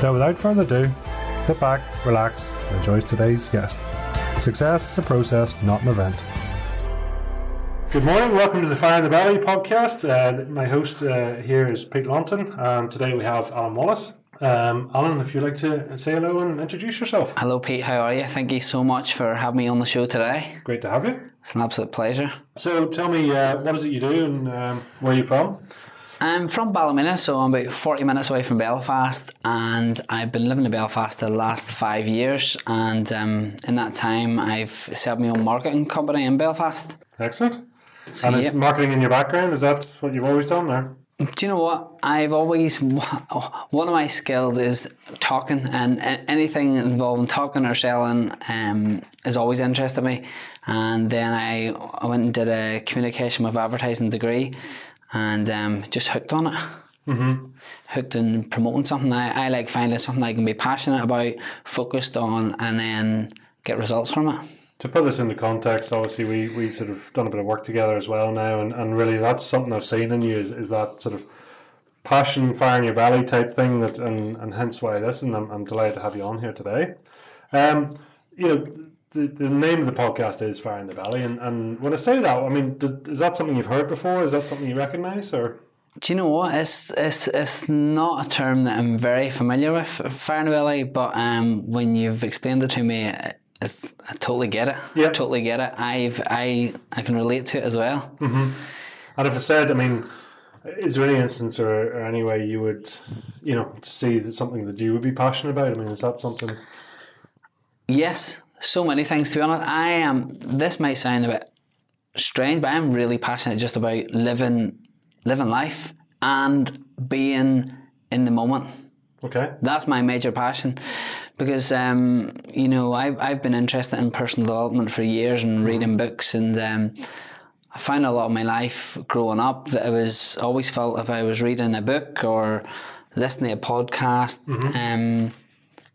So, without further ado, sit back, relax, and enjoy today's guest. Success is a process, not an event. Good morning, welcome to the Fire in the Belly podcast. Uh, my host uh, here is Pete Launton, and today we have Alan Wallace. Um, Alan, if you'd like to say hello and introduce yourself. Hello, Pete. How are you? Thank you so much for having me on the show today. Great to have you. It's an absolute pleasure. So, tell me, uh, what is it you do and um, where are you from? I'm from Ballymena, so I'm about 40 minutes away from Belfast, and I've been living in Belfast the last five years. And um, in that time, I've set up my own marketing company in Belfast. Excellent. So, and is yep. marketing in your background? Is that what you've always done there? Do you know what? I've always one of my skills is talking, and anything involving talking or selling um, has always interested me. And then I, I went and did a communication with advertising degree, and um, just hooked on it. Mm-hmm. Hooked in promoting something. I, I like finding something I can be passionate about, focused on, and then get results from it to put this into context, obviously we we've sort of done a bit of work together as well now, and, and really that's something I've seen in you is, is that sort of passion, fire in your belly type thing that, and, and hence why this, and I'm, I'm delighted to have you on here today. Um, you know, the, the name of the podcast is Fire in the Belly, and, and when I say that, I mean, is that something you've heard before? Is that something you recognise, or? Do you know what? It's it's it's not a term that I'm very familiar with, fire in the belly. But um, when you've explained it to me, it's, I totally get it. Yeah. I totally get it. I've I I can relate to it as well. Mm-hmm. And if I said, I mean, is there any instance or, or any way you would, you know, to see that something that you would be passionate about? I mean, is that something? Yes, so many things. To be honest, I am. This might sound a bit strange, but I'm really passionate just about living living life and being in the moment. Okay. That's my major passion because, um, you know, I've, I've been interested in personal development for years and reading books and um, I found a lot of my life growing up that I was always felt if I was reading a book or listening to a podcast, mm-hmm. um,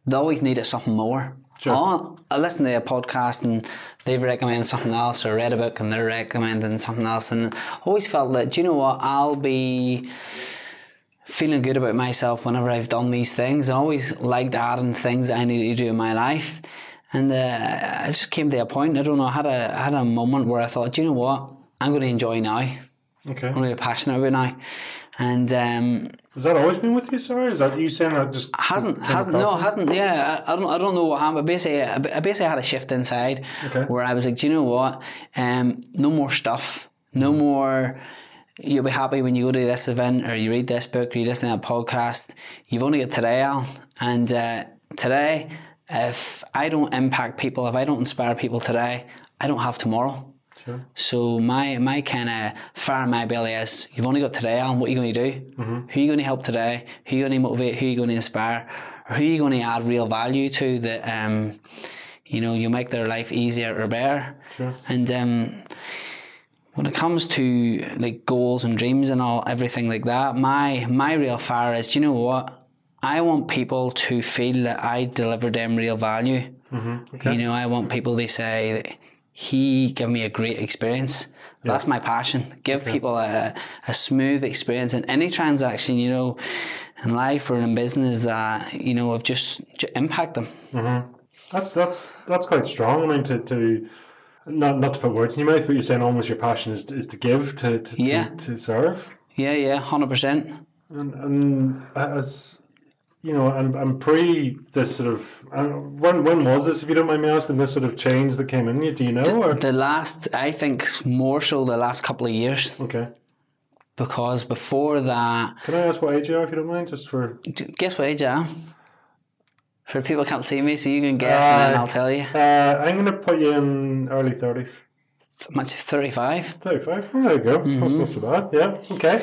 they always needed something more. Sure. Oh, I listen to a podcast and they've recommended something else, or read a book and they're recommending something else, and I always felt that, do you know what, I'll be feeling good about myself whenever I've done these things. I always liked adding things I needed to do in my life. And uh, I just came to a point, I don't know, I had a, I had a moment where I thought, do you know what, I'm going to enjoy now. Okay. I'm really passionate about now. And um, has that always been with you? Sorry, is that you saying that just hasn't hasn't no hasn't yeah I, I, don't I don't know what happened. But basically, I basically had a shift inside okay. where I was like, do you know what? Um, no more stuff, no mm. more you'll be happy when you go to this event or you read this book or you listen to a podcast. You've only got today, Al. And uh, today, if I don't impact people, if I don't inspire people today, I don't have tomorrow. Sure. So my my kind of fire in my belly is you've only got today, Alan. What are you going to do? Mm-hmm. Who are you going to help today? Who are you going to motivate? Who are you going to inspire? Or who are you going to add real value to that? Um, you know, you make their life easier or better. Sure. And um, when it comes to like goals and dreams and all everything like that, my my real fire is, do you know what? I want people to feel that I deliver them real value. Mm-hmm. Okay. You know, I want people to say he gave me a great experience. Yeah. That's my passion. Give okay. people a, a smooth experience in any transaction, you know, in life or in business that, you know, of just, impact them. Mm-hmm. That's, that's, that's quite strong. I mean, to, to, not not to put words in your mouth, but you're saying almost your passion is is to give, to to, yeah. to, to serve. Yeah, yeah, hundred percent. And and as you know, and, and pre this sort of and when when was this, if you don't mind me asking, this sort of change that came in you? Do you know? The, or? the last, I think, more so the last couple of years. Okay. Because before that, can I ask what age you are, if you don't mind, just for guess what age I am. For people can't see me, so you can guess, uh, and then I'll tell you. Uh, I'm going to put you in early thirties. Much thirty-five. Thirty-five. Oh, there you go. Mm-hmm. That's not so bad. Yeah. Okay.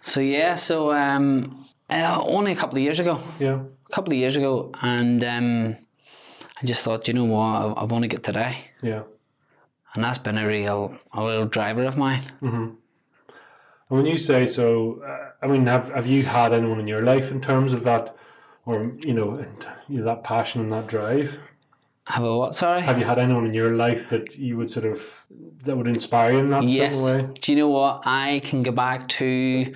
So yeah, so um, Uh, only a couple of years ago. Yeah. A couple of years ago, and um, I just thought, you know what, I, want to get today, Yeah. and that's been a real, a real driver of mine. And when you say so, uh, I mean, have have you had anyone in your life in terms of that, or you know, you know, that passion and that drive? Have a what? Sorry. Have you had anyone in your life that you would sort of that would inspire you in that Yes. Do you know what? I can go back to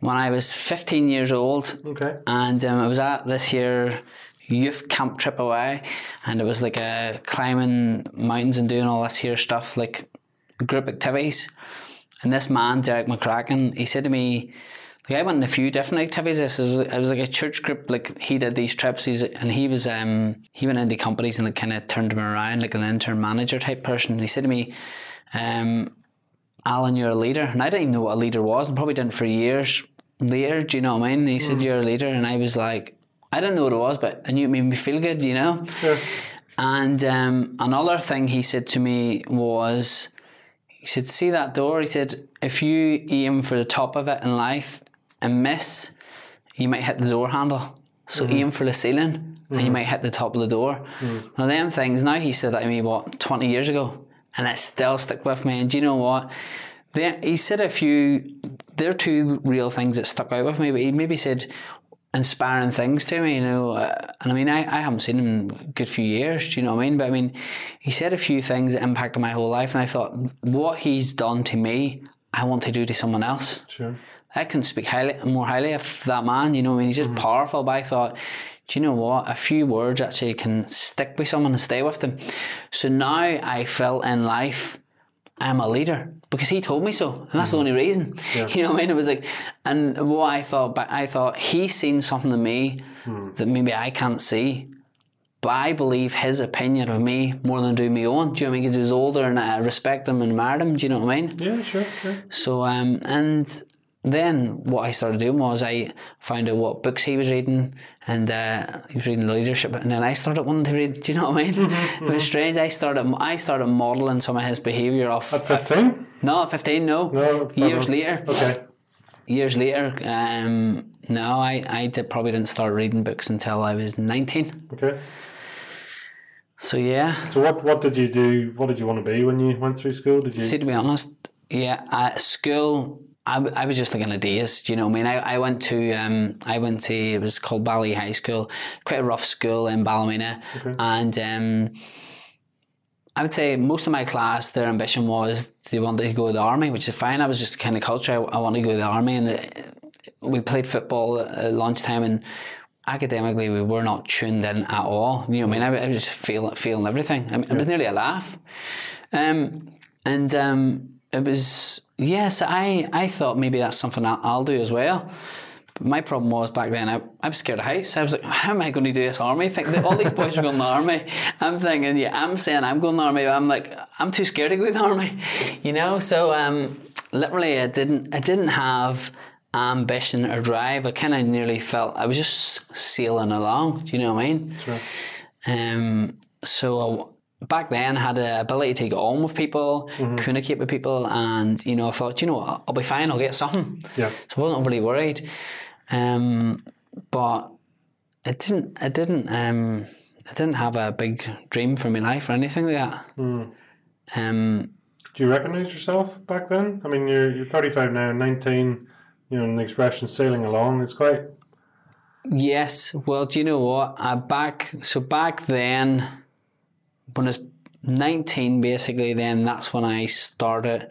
when I was 15 years old. Okay. and um, I was at this here youth camp trip away and it was like a climbing mountains and doing all this here stuff like group activities. And this man Derek McCracken he said to me like I went on a few different activities. This was, it was like a church group like he did these trips. He's, and he was um he went into companies and like kind of turned them around like an intern manager type person. And he said to me um Alan, you're a leader. And I didn't even know what a leader was and probably didn't for years later. Do you know what I mean? He said, mm-hmm. You're a leader. And I was like, I didn't know what it was, but I knew it made me feel good, you know? Sure. And um, another thing he said to me was, he said, See that door? He said, If you aim for the top of it in life and miss, you might hit the door handle. So mm-hmm. aim for the ceiling and you mm-hmm. might hit the top of the door. Now, them things, now he said that to me, what, 20 years ago? And it still stuck with me. And do you know what? Then he said a few, there are two real things that stuck out with me, but he maybe said inspiring things to me, you know. Uh, and I mean, I, I haven't seen him in a good few years, do you know what I mean? But I mean, he said a few things that impacted my whole life, and I thought, what he's done to me, I want to do to someone else. Sure. I can't speak highly, more highly of that man, you know, I mean, he's just powerful, but I thought, do you know what? A few words actually can stick with someone and stay with them. So now I feel in life, I'm a leader because he told me so, and that's the only reason. You know what I mean? It was like, and what I thought, but I thought he's seen something in me that maybe I can't see. But I believe his opinion of me more than do my own. Do you know what I mean? Because he was older and I respect him and admired him. Do you know what I mean? Yeah. Sure. Sure. So, um, and then what I started doing was I found out what books he was reading, and uh, he was reading leadership, and then I started wanting to read. Do you know what I mean? It was strange. I started I started modelling some of his behaviour off. At fifteen. no, at fifteen, no. No. Years enough. later, Okay. years later. Um, no, I I did, probably didn't start reading books until I was nineteen. Okay. So yeah. So what what did you do? What did you want to be when you went through school? Did you? See, to be honest, yeah, at school, I, I was just like in a daze. Do you know what I mean? I, I went to, um, I went to, it was called Ballee High School, quite a rough school in Ballymena. And um, I would say most of my class, their ambition was they wanted to go to the army, which is fine. I was just kind of culture, I, I wanted to go to the army. And uh, we played football at lunchtime and academically we were not tuned in at all. You know what I mean? I, I was just feeling, feeling everything. I mean, it was nearly a laugh. Um, and um, it was, yes, I, I thought maybe that's something I'll, I'll do as well. But my problem was back then, I, I was scared of heights. I was like, how am I going to do this army thing? All these boys are going to the army. I'm thinking, yeah, I'm saying I'm going to the army. But I'm like, I'm too scared to go to the army, you know? So um, literally, I didn't, I didn't have ambition or drive. I kind of nearly felt I was just sailing along. Do you know what I mean? Sure. Um, so back then I had the ability to get on with people, communicate with people, and you know I thought, you know what, I'll be fine. I'll get something. Yeah. So I wasn't really worried. Um, but it didn't. It didn't. Um, I didn't have a big dream for my life or anything like that. Um, Do you recognise yourself back then? I mean, you're you're 35 now, 19. You know, and the expression "sailing along" is quite. Yes. Well, do you know what? I back so back then, when I was nineteen, basically, then that's when I started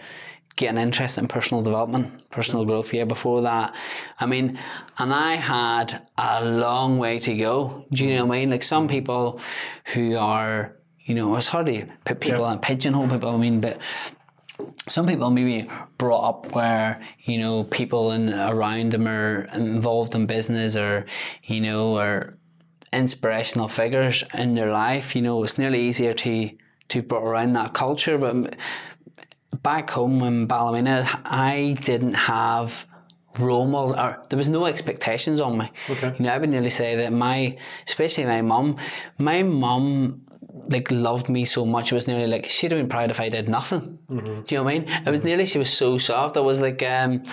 getting interested in personal development, personal growth. Yeah. Before that, I mean, and I had a long way to go. Do you know what I mean? Like some people who are, you know, it's hard to put people Yeah. pigeonhole people. I mean, but some people maybe brought up where you know people in around them are involved in business or you know or inspirational figures in their life. You know it's nearly easier to to put around that culture but back home in Ballymena I didn't have role model or there was no expectations on me. Okay. you know I would nearly say that my especially my mum my mum like loved me so much it was nearly like she'd have been proud if I did nothing. Do you know what I mean? It was nearly she was so soft. I was like um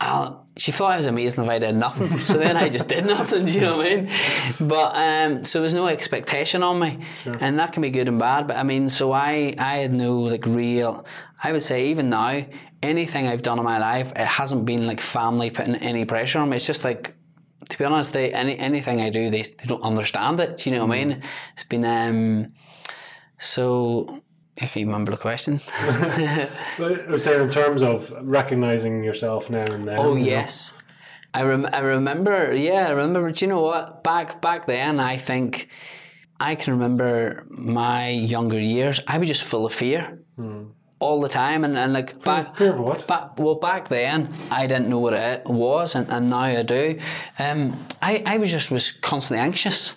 I'll, she thought I was amazing if I did nothing. So then I just did nothing. Do you know what I mean? But um, so there's no expectation on me, and that can be good and bad. But I mean, so I I had no like real. I would say even now, anything I've done in my life, it hasn't been like family putting any pressure on me. It's just like. To be honest, they any anything I do, they, they don't understand it. Do you know what I mean? It's been um, so. If you remember the question. But I was saying in terms of recognizing yourself now and then. Oh you know, yes, I rem- I remember. Yeah, I remember. Do you know what? Back back then, I think I can remember my younger years. I was just full of fear all the time, and, and like back fear of what? Back, well, back then I didn't know what it was, and, and now I do. Um, I I was just was constantly anxious.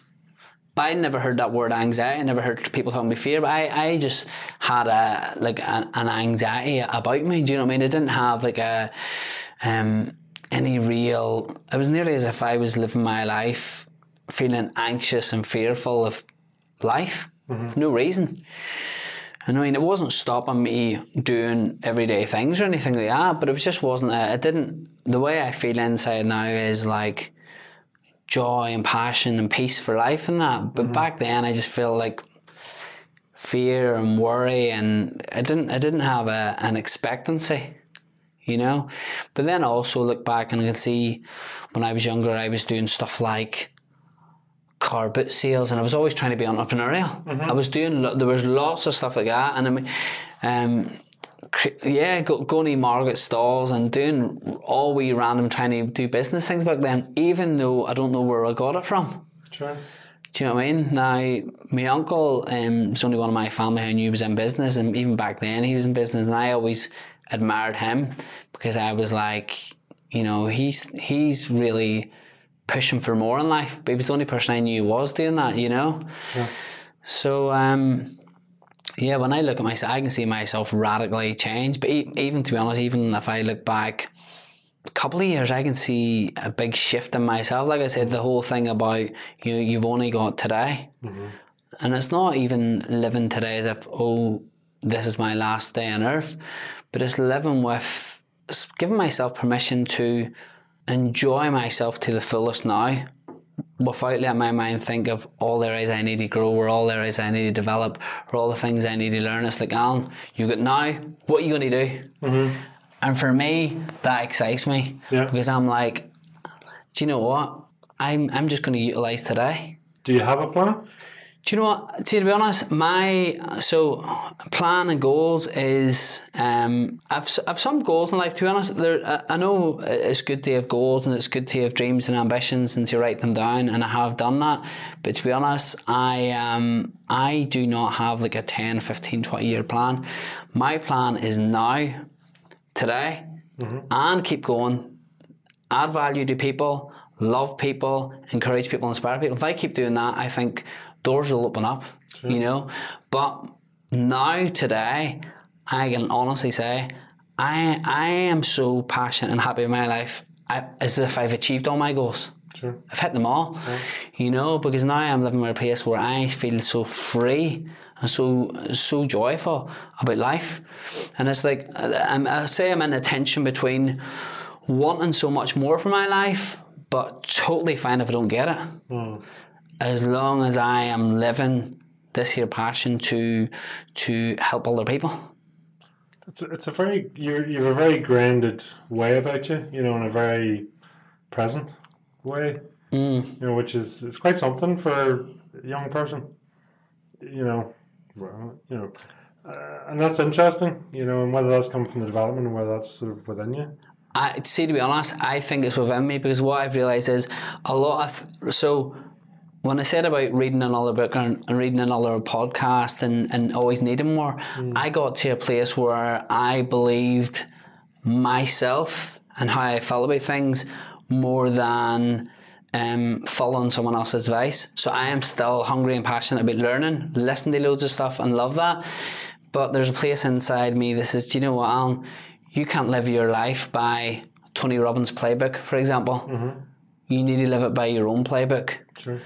But I never heard that word anxiety. I never heard people talking about fear. But I, I just had a like an, an anxiety about me. Do you know what I mean? I didn't have like a um any real. It was nearly as if I was living my life feeling anxious and fearful of life. for No reason. And I mean, it wasn't stopping me doing everyday things or anything like that, but it was just wasn't. A, it didn't. The way I feel inside now is like joy and passion and peace for life and that. But back then, I just feel like fear and worry, and I didn't. I didn't have a, an expectancy, you know. But then I also look back and I can see when I was younger, I was doing stuff like car boot sales, and I was always trying to be entrepreneurial. I was doing. There was lots of stuff like that, and I mean. Um, yeah, go, going to market stalls and doing all we random trying to do business things back then, even though I don't know where I got it from. Sure. Do you know what I mean? Now, my uncle um, was only one of my family I knew was in business, and even back then he was in business, and I always admired him because I was like, you know, he's he's really pushing for more in life, but he was the only person I knew was doing that, you know? Yeah. So, um, yeah, when I look at myself, I can see myself radically change. But even to be honest, even if I look back a couple of years, I can see a big shift in myself. Like I said, the whole thing about you, you've only got today, mm-hmm. and it's not even living today as if oh, this is my last day on earth, but it's living with, it's giving myself permission to enjoy myself to the fullest now without letting my mind think of all there is I need to grow or all there is I need to develop or all the things I need to learn. It's like, Alan, you got now, what are you going to do? Mm-hmm. And for me, that excites me Yeah. because I'm like, do you know what? I'm, I'm just going to utilise today. Do you have a plan? Do you know what? To be honest, my so plan and goals is um, I've I've some goals in life. To be honest, there I- know it's good to have goals and it's good to have dreams and ambitions and to write them down, and I have done that. But to be honest, I um I do not have like a 10, 15, 20 year plan. My plan is now, today, and keep going add value to people, love people, encourage people, inspire people. If I keep doing that, I think doors will open up, you know. But now, today, I can honestly say, I I am so passionate and happy in my life, I, as if I've achieved all my goals. Sure. I've hit them all, you know, because now I'm living in a place where I feel so free and so so joyful about life, and it's like I'm, I say I'm in a tension between wanting so much more for my life, but totally fine if I don't get it, hmm. As long as I am living this here passion to to help other people. It's a, it's a very you you have a very grounded way about you, you know, in a very present way, Mm. you know, which is is quite something for a young person, you know, well, you know, uh, and that's interesting, you know, and whether that's come from the development and whether that's sort of within you. I see. To be honest, I think it's within me because what I've realised is a lot of so. When I said about reading another book and, and reading another podcast and, and always needing more, I got to a place where I believed myself and how I felt about things more than um, following someone else's advice. So I am still hungry and passionate about learning, listen to loads of stuff and love that. But there's a place inside me that says, do you know what, Alan? You can't live your life by Tony Robbins' playbook, for example. You need to live it by your own playbook. Sure.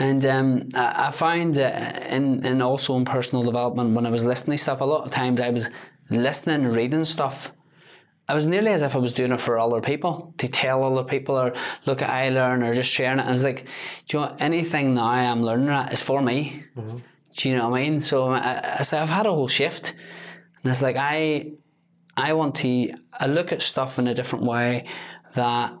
And um, I, I found that in, in also in personal development, when I was listening to stuff, a lot of times I was listening reading stuff I was nearly as if I was doing it for other people to tell other people or look at I learn or just sharing it. And it's like, do you know anything now I'm learning at is for me. Do you know what I mean? So I, I say I've had a whole shift, and it's like I I want to I look at stuff in a different way that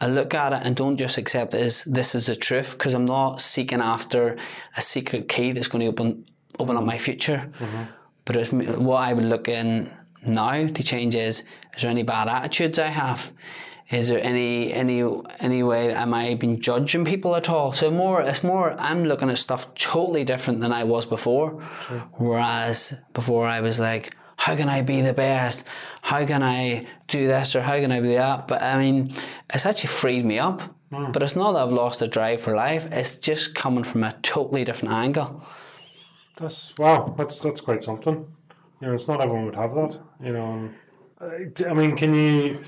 I look at it and don't just accept it as this is the truth because I'm not seeking after a secret key that's going to open open up my future. Mm-hmm. But it's what I would look in now to change is is there any bad attitudes I have? Is there any any any way am I been judging people at all? So more it's more I'm looking at stuff totally different than I was before. Whereas before I was like, how can I be the best? How can I do this or how can I do that? But I mean, it's actually freed me up. But it's not that I've lost the drive for life. It's just coming from a totally different angle. That's wow. That's that's quite something. You know, it's not everyone would have that. You know, uh, I mean, can you?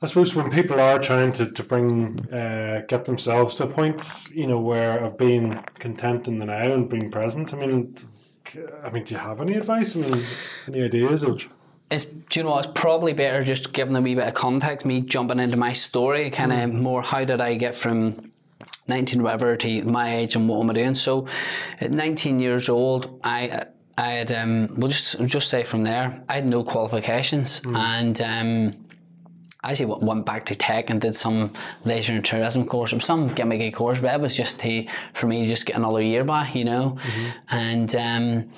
I suppose when people are trying to to bring uh, get themselves to a point, you know, where of being content in the now and being present. I mean, I mean, do you have any advice? I mean, any ideas of? It's do you know what, it's probably better just giving a wee bit of context, me jumping into my story, kind of more how did I get from 19 whatever to my age and what am I doing. So at 19 years old, I I had um we'll just just say from there, I had no qualifications and um I actually went- went back to tech and did some leisure and tourism course. or some gimmicky course, but it was just to for me to just get another year back, you know. And um,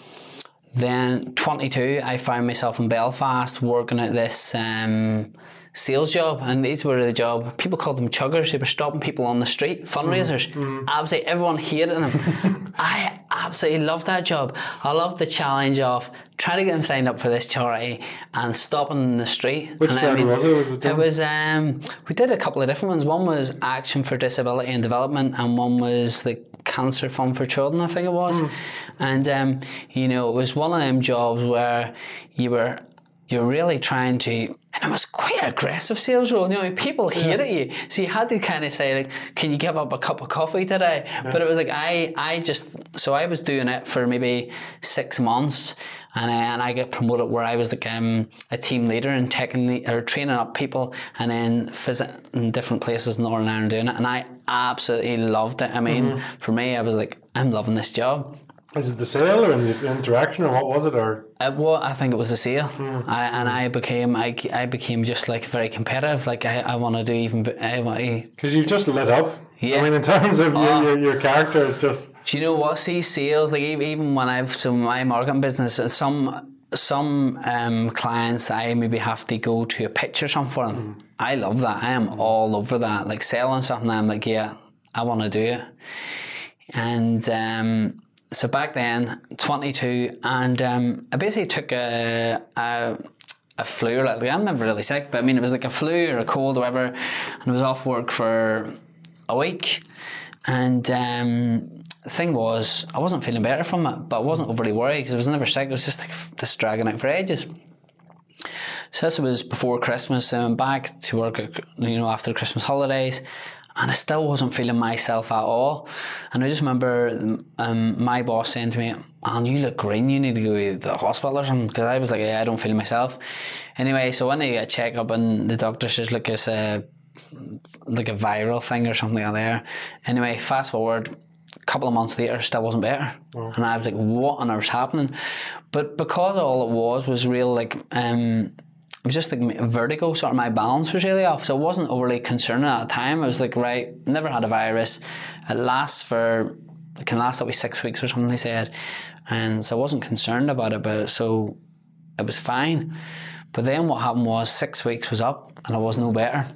then 22, I found myself in Belfast working at this um, sales job, and these were the job. People called them chuggers. They were stopping people on the street, fundraisers. Absolutely, everyone hated them. I absolutely loved that job. I loved the challenge of trying to get them signed up for this charity and stopping in the street. Which and charity was it? Was it it was um, we did a couple of different ones. One was Action for Disability and Development, and one was the Cancer Fund for Children, I think it was. And um, you know, it was one of them jobs where you were you're really trying to and it was quite aggressive sales role. You know, people hated you. So you had to kind of say like, can you give up a cup of coffee today? But it was like I I just so I was doing it for maybe six months and then I get promoted where I was like um, a team leader and taking the or training up people and then visiting different places in Northern Ireland doing it and I absolutely loved it. I mean, for me I was like, I'm loving this job. Is it the sale or in the interaction or what was it or? It, well, I think it was the sale, I, and I became I, I became just like very competitive. Like I, I want to do even. b- I want to, Because you've just lit up. Yeah. I mean, in terms of your, your, your character, it's just do you know what? See sales like even when I've so my marketing business, uh, some some um, clients I maybe have to go to a pitch or something for them. I love that. I am all over that. Like selling something, I'm like, yeah, I want to do it. And um, so back then, 22, and um, I basically took a, a a flu like I'm never really sick, but I mean it was like a flu or a cold or whatever, and I was off work for a week, and um, the thing was I wasn't feeling better from it, but I wasn't overly worried because I was never sick. It was just like this dragging out for ages. So this was before Christmas. and I'm back to work, you know, after Christmas holidays, and I still wasn't feeling myself at all. And I just remember um, my boss saying to me, "Alan, you look green. You need to go to the hospital or something." Because I was like, "Yeah, I don't feel myself." Anyway, so when I get a checkup, and the doctor says, "Look, it's a like a viral thing or something out there." Anyway, fast forward. A couple of months later, still wasn't better, and I was like, "What on earth's happening?" But because all it was was real, like um, it was just like vertigo, sort of my balance was really off. So I wasn't overly concerned at the time. I was like, right, never had a virus. It lasts for, it can last up to six weeks or something, they said. And so I wasn't concerned about it, but so it was fine. But then what happened was six weeks was up and I was no better.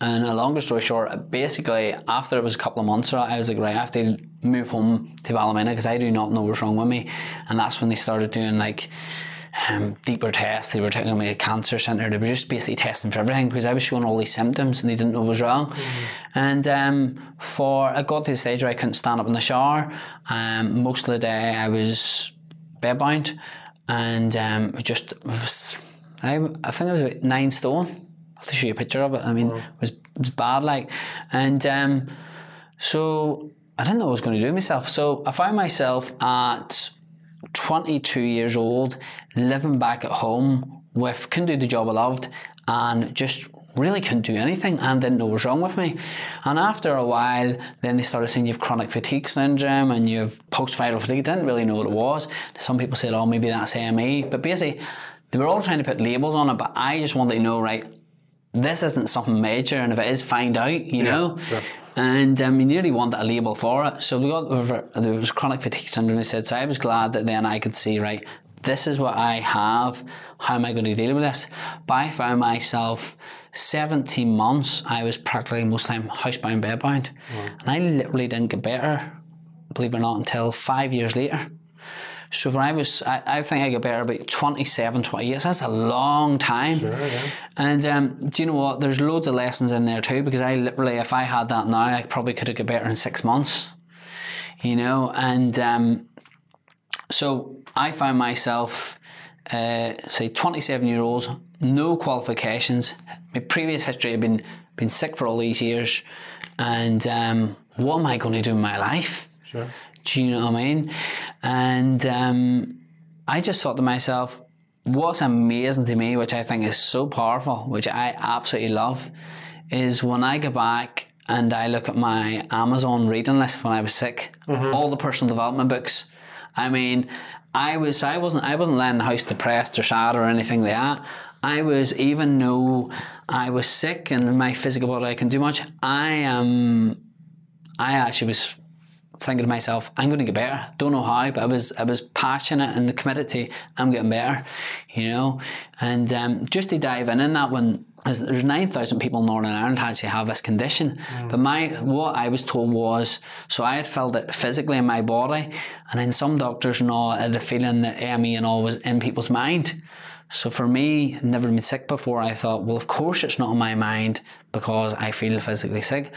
And a longer story short, basically after it was a couple of months, I was like, right, I have to move home to Ballymena because I do not know what's wrong with me. And that's when they started doing like um, deeper tests. They were taking me to a cancer centre. They were just basically testing for everything because I was showing all these symptoms and they didn't know what was wrong. And um, for I got to the stage where I couldn't stand up in the shower. Um, most of the day I was bedbound and um, just was, I, I think I was about nine stone. I have to show you a picture of it. I mean, it was it was bad like, and um, so I didn't know what I was going to do myself. So I found myself at 22 years old, living back at home with couldn't do the job I loved and just really couldn't do anything and didn't know what was wrong with me. And after a while, then they started saying you have chronic fatigue syndrome and you have post-viral fatigue. Didn't really know what it was. Some people said, oh, maybe that's AME. But basically, they were all trying to put labels on it, but I just wanted to know, right, this isn't something major, and if it is, find out, you Yeah, know? sure. And um, we nearly wanted a label for it. So we got, there was chronic fatigue syndrome, they said. So I was glad that then I could see, right, this is what I have. How am I going to deal with this? But I found myself 17 months, I was practically most of the time housebound, bedbound. And I literally didn't get better, believe it or not, until five years later. So when I was, I, I think I got better about 27, 28. So that's a long time. Sure, yeah. And um, do you know what? There's loads of lessons in there too because I literally, if I had that now, I probably could have got better in six months. You know, and um, so I found myself, uh, say, 27 year old, no qualifications. My previous history had been been sick for all these years, and um, what am I going to do in my life? Sure. Do you know what I mean? And um, I just thought to myself, what's amazing to me, which I think is so powerful, which I absolutely love, is when I go back and I look at my Amazon reading list when I was sick, all the personal development books. I mean, I was I wasn't I wasn't laying in the house depressed or sad or anything like that. I was even though I was sick and my physical body I can do much. I am. I actually was thinking to myself, I'm going to get better. Don't know how, but I was I was passionate and committed to I'm getting better, you know. And um, just to dive in in that one, there's there's nine thousand people in Northern Ireland who actually have this condition. But my what I was told was so I had felt it physically in my body, and then some doctors and all had a feeling that AME and all was in people's mind. So for me, never been sick before, I thought, well, of course it's not in my mind because I feel physically sick.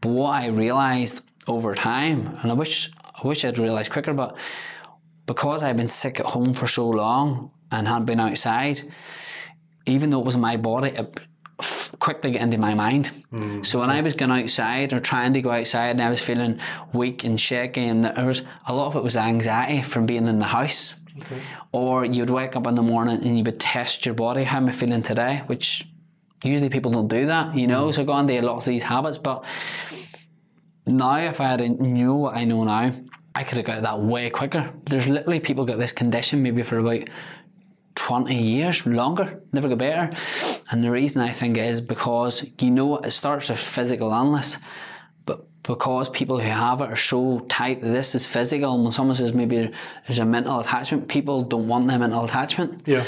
But what I realised over time, and I wish I wish I'd realised quicker, but because I've been sick at home for so long and hadn't been outside, even though it was my body, it f- quickly get into my mind. Mm. So when I was going outside or trying to go outside and I was feeling weak and shaky, and there was a lot of it was anxiety from being in the house. Or you'd wake up in the morning and you would test your body, how am I feeling today? Which usually people don't do that, you know. Mm. So I got into lots of these habits, but now if I had knew what I know now, I could have got that way quicker. There's literally people got this condition maybe for about 20 years longer, never get better. And the reason I think is because you know it starts with physical illness, but because people who have it are so tight that this is physical, and when someone says maybe there's a mental attachment, people don't want that mental attachment. Yeah.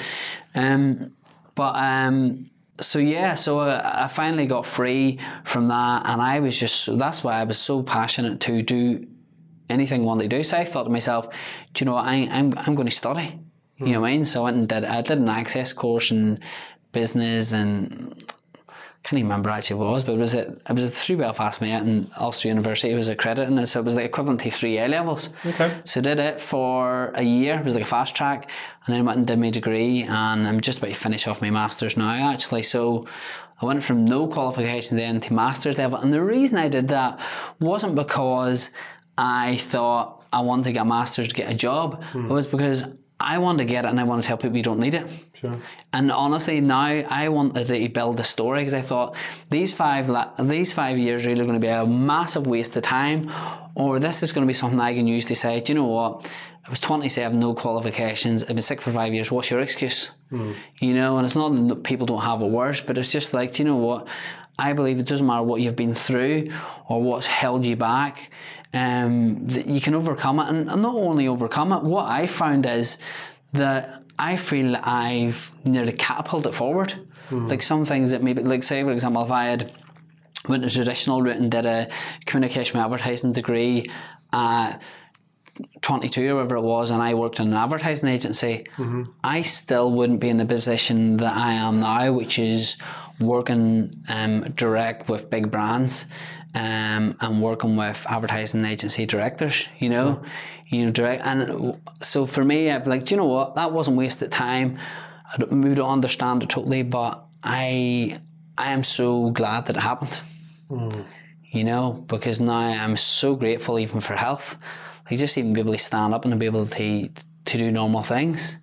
Um, but um, so yeah, so I, I finally got free from that, and I was just so that's why I was so passionate to do anything I wanted to do. So I thought to myself, do you know what, I, I'm I'm going to study. You know hmm. what I mean? So I went and did I did an access course in business and can't even remember actually what it was, but it was it, it was a through Belfast Met and Ulster University. It was accredited, and so it was the equivalent to three A levels. Okay. So I did it for a year. It was like a fast track, and then I went and did my degree, and I'm just about to finish off my masters now. Actually, so I went from no qualifications then to masters level, and the reason I did that wasn't because I thought I wanted to get a masters to get a job. Hmm. It was because I wanted to get it, and I want to tell people you don't need it. Sure. And honestly, now I wanted to build a story because I thought these five la- these five years are either going to be a massive waste of time, or this is going to be something I can use to say, do you know what? I was 27, no qualifications. I've been sick for five years. What's your excuse? Hmm. You know, and it's not that people don't have it worse, but it's just like, do you know what? I believe it doesn't matter what you've been through or what's held you back, um, that you can overcome it. And not only overcome it, what I found is that I feel I've nearly catapulted forward. Like some things that maybe, like say for example, if I had went a traditional route and did a communication advertising degree at 22 or whatever it was, and I worked in an advertising agency, I still wouldn't be in the position that I am now, which is working um, direct with big brands um, and working with advertising agency directors, you know, you know, direct. And so for me, I've like, do you know what? That wasn't wasted time. I don't, maybe don't understand it totally, but I, I am so glad that it happened you know, because now I'm so grateful even for health. Like just even be able to stand up and be able to to do normal things.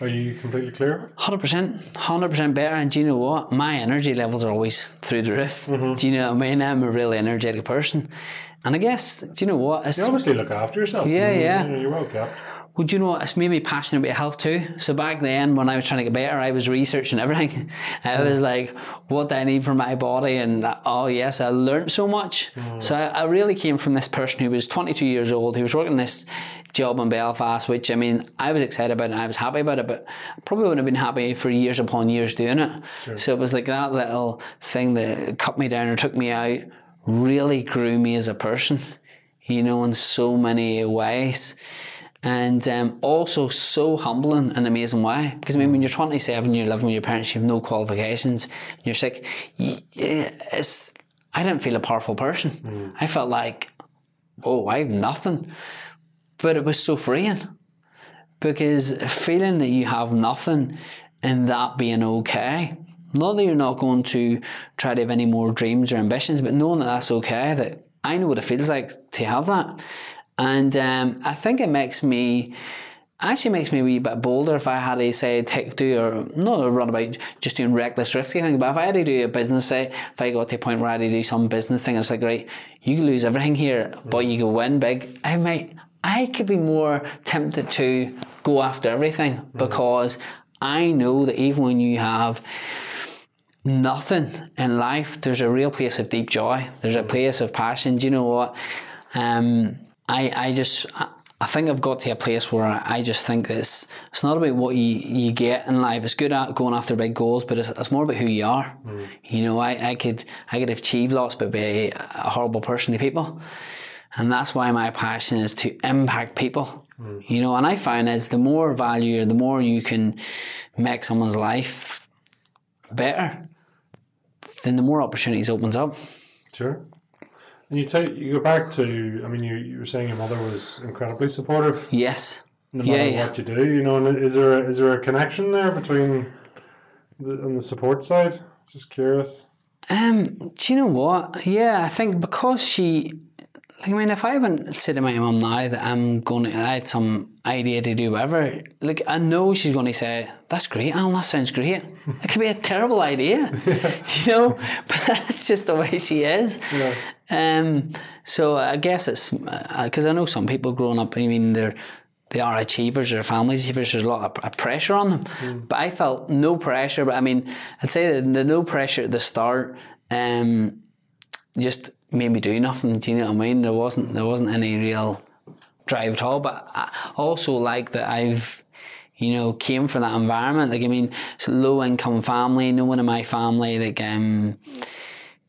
Are you completely clear? Hundred percent, hundred percent better. And do you know what? My energy levels are always through the roof. Mm-hmm. Do you know what I mean? I'm a really energetic person, and I guess do you know what? It's, You obviously look after yourself. Yeah, yeah. you- You're well kept. Well, do you know what? It's made me passionate about health too. So back then, when I was trying to get better, I was researching everything. I was hmm. like, what do I need for my body? And oh yes, I learned so much. Hmm. So I, I really came from this person who was 22 years old, who was working this job in Belfast, which I mean, I was excited about it and I was happy about it, but I probably wouldn't have been happy for years upon years doing it. So it was like that little thing that cut me down or took me out really grew me as a person, you know, in so many ways and um, also so humbling and amazing Why? Because I mean, when you're 27, you're living with your parents, you have no qualifications, you're sick. It's I didn't feel a powerful person. I felt like, oh, I have nothing. But it was so freeing because feeling that you have nothing and that being okay. Not that you're not going to try to have any more dreams or ambitions, but knowing that that's okay, that I know what it feels like to have that. And um, I think it makes me, actually makes me a wee bit bolder if I had to say, take, do, or not a run about just doing reckless, risky things, but if I had to do a business, say, if I got to a point where I had to do some business thing, it's like, right, you can lose everything here, but you can win big. I might, I could be more tempted to go after everything because I know that even when you have nothing in life, there's a real place of deep joy. There's a place of passion. Do you know what? Um, I I just I, think I've got to a place where I, just think it's it's not about what you, you get in life. It's good at going after big goals, but it's, it's more about who you are. Mm. You know, I, I could I could achieve lots, but be a horrible person to people. And that's why my passion is to impact people. Mm. You know, and I find is the more value, the more you can make someone's life better, then the more opportunities opens up. Sure. And you take you go back to I mean you, you were saying your mother was incredibly supportive Yes. no yeah, matter yeah. what you do, you know, and is there a, is there a connection there between the on the support side? Just curious. Um, do you know what? Yeah, I think because she, like, I mean, if I went say to my mum now that I'm going to, I had some idea to do whatever, like, I know she's going to say, that's great, Alan, that sounds great. It could be a terrible idea, you know, but that's just the way she is. Yeah. Um, so I guess it's, because I know some people growing up, I mean, they're, they are achievers, they're family achievers, there's a lot of pressure on them. But I felt no pressure, but I mean, I'd say that the no pressure at the start um, just made me do nothing, do you know what I mean? There wasn't, there wasn't any real drive at all, but I also like that I've, you know, came from that environment. Like, I mean, it's low income family, no one in my family, like, um,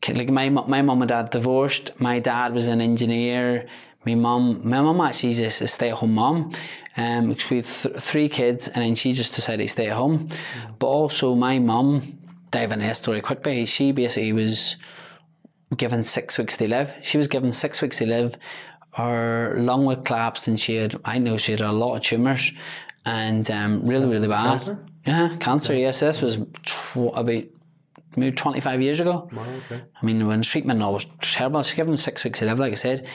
like my my mum and dad divorced. My dad was an engineer. My mum, my mum actually is a stay at home mum. Um, with th- three kids, and then she just decided to stay at home. But also, my mum, dive into that story quickly. She basically was given six weeks to live. She was given six weeks to live. Her lung was collapsed, and she had I know she had a lot of tumours, and um, really really bad. cancer? Yeah, cancer. Yes, this was tw- about maybe 25 years ago. Wow, okay. I mean, when treatment all was terrible, she gave him six weeks to live, like I said,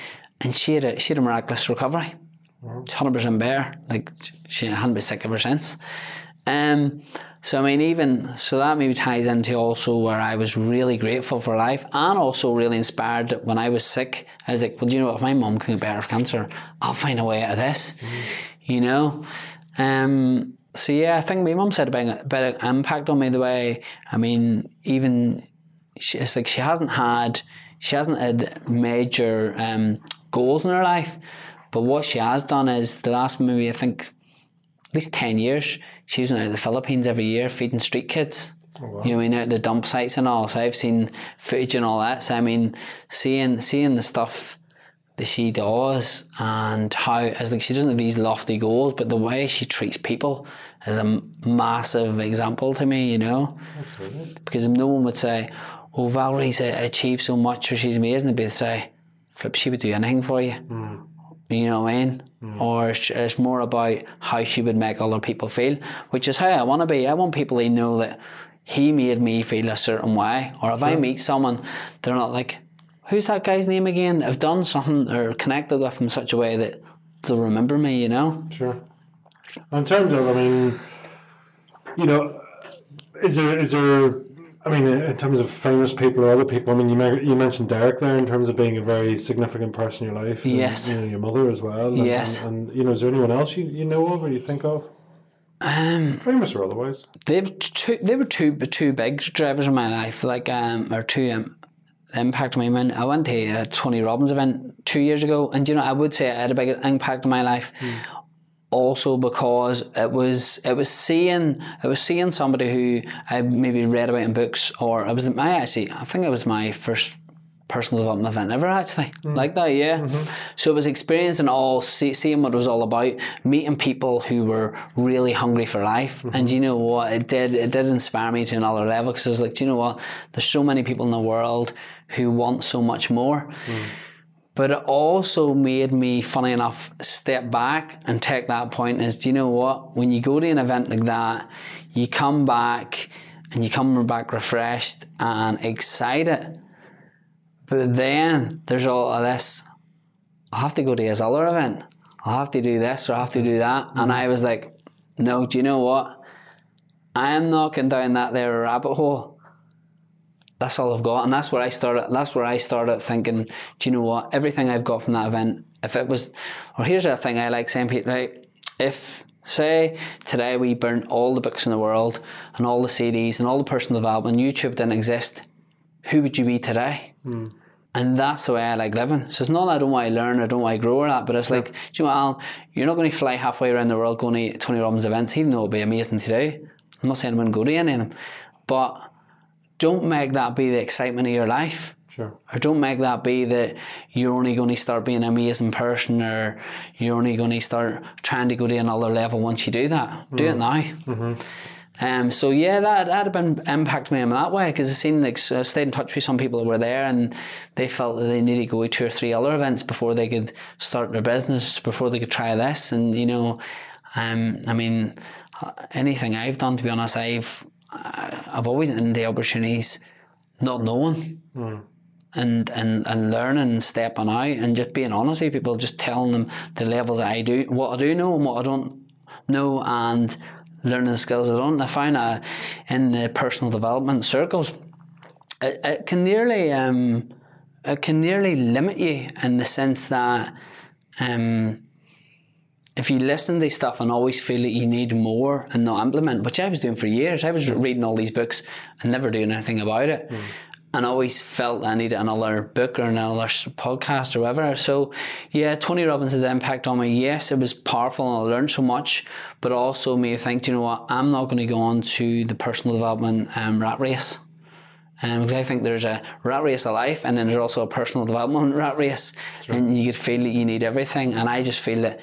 and she had a, she had a miraculous recovery. Hundred percent better. Like she hadn't been sick ever since. Um, so I mean, even so that maybe ties into also where I was really grateful for life, and also really inspired when I was sick. I was like, well, do you know what? If my mum can get better of cancer, I'll find a way out of this. You know. Um, so yeah, I think my mum said a big, a bit of impact on me the way. I mean, even she, it's like she hasn't had she hasn't had major um, goals in her life, but what she has done is the last maybe I think at least ten years she's out in the Philippines every year feeding street kids. You know, I mean, out the dump sites and all. So I've seen footage and all that. So I mean, seeing seeing the stuff that she does and how as like she doesn't have these lofty goals, but the way she treats people is a massive example to me. You know, because no one would say, "Oh, Valerie's uh, achieved so much, or she's amazing." They'd be say, "Flip, she would do anything for you." You know what I mean? Mm. Or it's, it's more about how she would make other people feel, which is how I want to be. I want people to know that he made me feel a certain way. Or if I meet someone, they're not like, who's that guy's name again? I've done something or connected with him in such a way that they'll remember me, you know? Sure. In terms of, I mean, you know, is there is there? I mean, in terms of famous people or other people, I mean, you you mentioned Derek there in terms of being a very significant person in your life. and, Yes. you know, your mother as well. and- Yes. and, and you know, is there anyone else you, you know of or you think of, Um, famous or otherwise? they've two, they were two two big drivers in my life, like um, or two um, impact on me. When I went to a Tony Robbins event two years ago, and you know, I would say it had a big impact on my life. Also, because it was it was seeing it was seeing somebody who I maybe read about in books, or it was my actually I think it was my first personal development event ever actually. Mm. Like that yeah. Mm-hmm. So it was experiencing all see, seeing what it was all about meeting people who were really hungry for life. Mm-hmm. And you know what? It did it did inspire me to another level because I was like do you know what? There's so many people in the world who want so much more mm. But it also made me, funny enough, step back and take that point as, do you know what? When you go to an event like that, you come back and you come back refreshed and excited. But then there's all of this. I'll have to go to his other event. I'll have to do this or I'll have to do that. And I was like, no, do you know what? I am knocking down that there rabbit hole that's all I've got, and that's where I started. That's where I started thinking. Do you know what? Everything I've got from that event, if it was, or here's the thing I like saying, Pete. Right? If say today we burn all the books in the world and all the CDs and all the personal development, YouTube didn't exist, who would you be today? Hmm. And that's the way I like living. So it's not that I don't want to learn or don't want to grow or that, but it's like, do you know what, Alan? You're not going to fly halfway around the world going to Tony Robbins events, even though it'd be amazing to do. I'm not saying I wouldn't go to any of them, but don't make that be the excitement of your life. Sure. Or don't make that be that you're only going to start being an amazing person or you're only going to start trying to go to another level once you do that. Do it now. Um, so yeah, that that had been impact me in that way because I seen like I stayed in touch with some people that were there and they felt that they needed to go to two or three other events before they could start their business before they could try this and you know, um, I mean, anything I've done to be honest, I've I've always in the opportunities not knowing and, and, and learning and stepping out and just being honest with people, just telling them the levels I do, what I do know and what I don't know, and learning the skills I don't. I find that in the personal development circles, it, it can nearly um, it can nearly limit you in the sense that um, if you listen to stuff and always feel that you need more and not implement, which I was doing for years, I was reading all these books and never doing anything about it. And always felt I needed another book or another podcast or whatever. So, yeah, Tony Robbins had an impact on me. Yes, it was powerful and I learned so much, but also made me think, you know what, I'm not going to go on to the personal development um, rat race. Um, because I think there's a rat race of life and then there's also a personal development rat race. And you could feel that you need everything. And I just feel that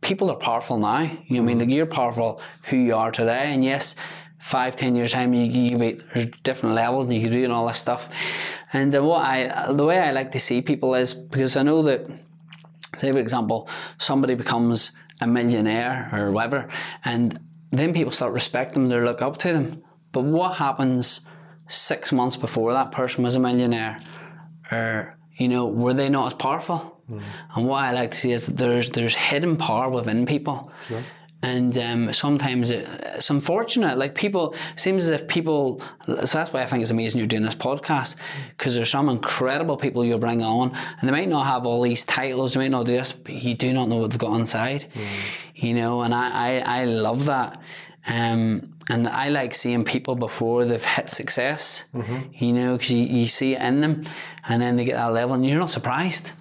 people are powerful now. You know what I mean? Like you're powerful who you are today. And yes, five, ten years time, you, you can be, there's different levels and you can do and all this stuff. And uh, what I, the way I like to see people is because I know that, say for example, somebody becomes a millionaire or whatever, and then people start respecting them, they look up to them. But what happens six months before that person was a millionaire? Or, you know, were they not as powerful? And what I like to see is that there's there's hidden power within people. And um, sometimes it, it's unfortunate. Like people, it seems as if people. So that's why I think it's amazing you're doing this podcast because there's some incredible people you bring on, and they might not have all these titles, they might not do this, but you do not know what they've got inside. You know, and I, I, I love that. Um, and I like seeing people before they've hit success. You know, because you, you see it in them, and then they get that level, and you're not surprised.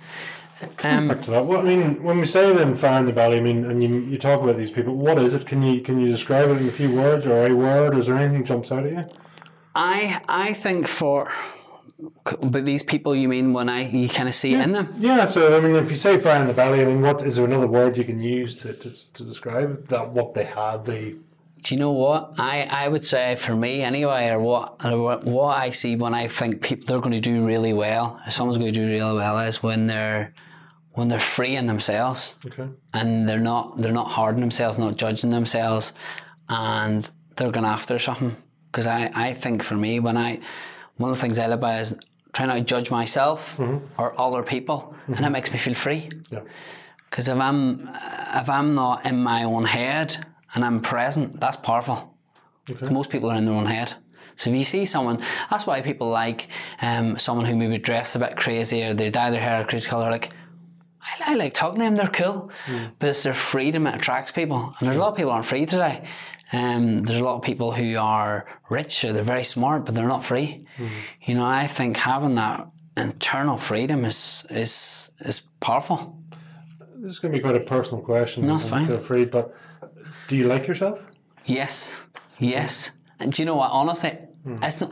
Um, Back to that. What I mean, when we say then fire in the belly, I mean, and you, you talk about these people. What is it? Can you can you describe it in a few words or a word? Is there anything jumps out at you? I I think for but these people you mean when I you kind of see it in them. Yeah. So I mean, if you say fire in the belly, I mean, what is there another word you can use to, to, to describe that what they have? The Do you know what I, I would say for me anyway, or what or what I see when I think people they're going to do really well, or someone's going to do really well, is when they're when they're free in themselves okay. and they're not they're not harding themselves, not judging themselves, and they're going after something. Because I, I think for me, when I one of the things I live by is trying not to judge myself mm-hmm. or other people, and it mm-hmm. makes me feel free. Yeah. Because if I'm if I'm not in my own head and I'm present, that's powerful. Most people are in their own head. So if you see someone, that's why people like um, someone who maybe dressed a bit crazy or they dye their hair a crazy colour. Like, I, I like talking to them, they're cool. But it's their freedom that attracts people. And there's a lot of people aren't free today. Um, there's a lot of people who are rich or they're very smart, but they're not free. You know, I think having that internal freedom is is is powerful. This is going to be quite a personal question. No, it's fine. Feel free, but do you like yourself? Yes, yes. And do you know what? Honestly, it's not.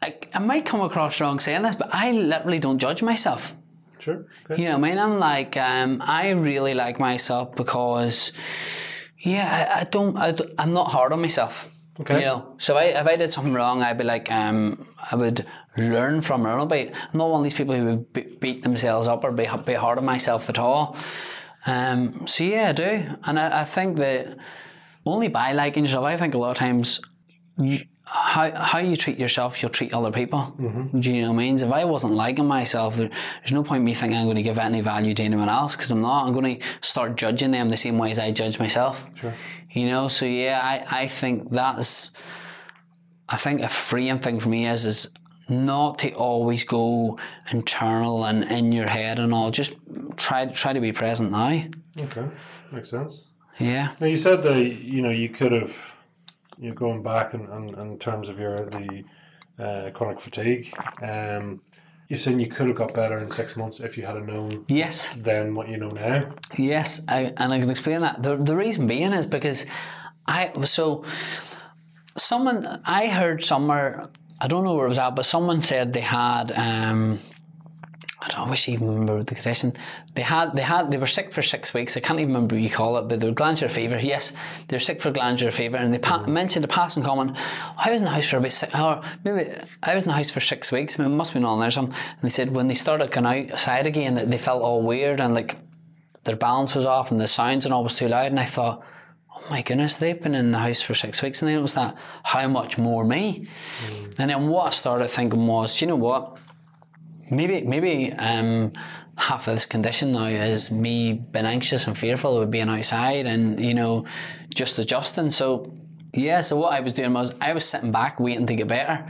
I, I might come across wrong saying this, but I literally don't judge myself. Sure. Okay. You know, I mean, I'm like, um, I really like myself because, yeah, I, I don't, I I'm not hard on myself. Okay. You know, so if I, if I did something wrong, I'd be like, um, I would learn from it. I'll be, I'm not one of these people who would be, beat themselves up or be, be hard on myself at all. Um, so yeah, I do. And I, I think that only by liking yourself, I think a lot of times you, how how you treat yourself, you'll treat other people. Do you know what I mean? If I wasn't liking myself, there, there's no point in me thinking I'm going to give any value to anyone else because I'm not. I'm going to start judging them the same way as I judge myself. Sure. You know, so yeah, I, I think that's I think a freeing thing for me is is not to always go internal and in your head and all. Just try try to be present now. Okay. Makes sense. Yeah. Now you said that you know you could have you know, going back in, in, in terms of your the uh, chronic fatigue. Um, you're saying you could have got better in six months if you had known Yes. then what you know now. Yes, I, and I can explain that. The, the reason being is because I so someone I heard somewhere I don't know where it was at, but someone said they had um, I don't know, I wish I even remember the condition. They had they had they were sick for six weeks. I can't even remember what you call it, but they were glandular fever. Yes, they were sick for glandular fever, and they pa- mentioned a passing comment. "Oh, I was in the house for about six, or maybe I was in the house for six weeks. I mean, it must have been on there something. And they said when they started going outside again, that they felt all weird and like their balance was off and the sounds and all was too loud. And I thought, my goodness, they've been in the house for six weeks. And then it was that, how much more me? And then what I started thinking was, you know what? Maybe, maybe um, half of this condition now is me being anxious and fearful of being outside and, you know, just adjusting. So, yeah, so what I was doing was I was sitting back waiting to get better.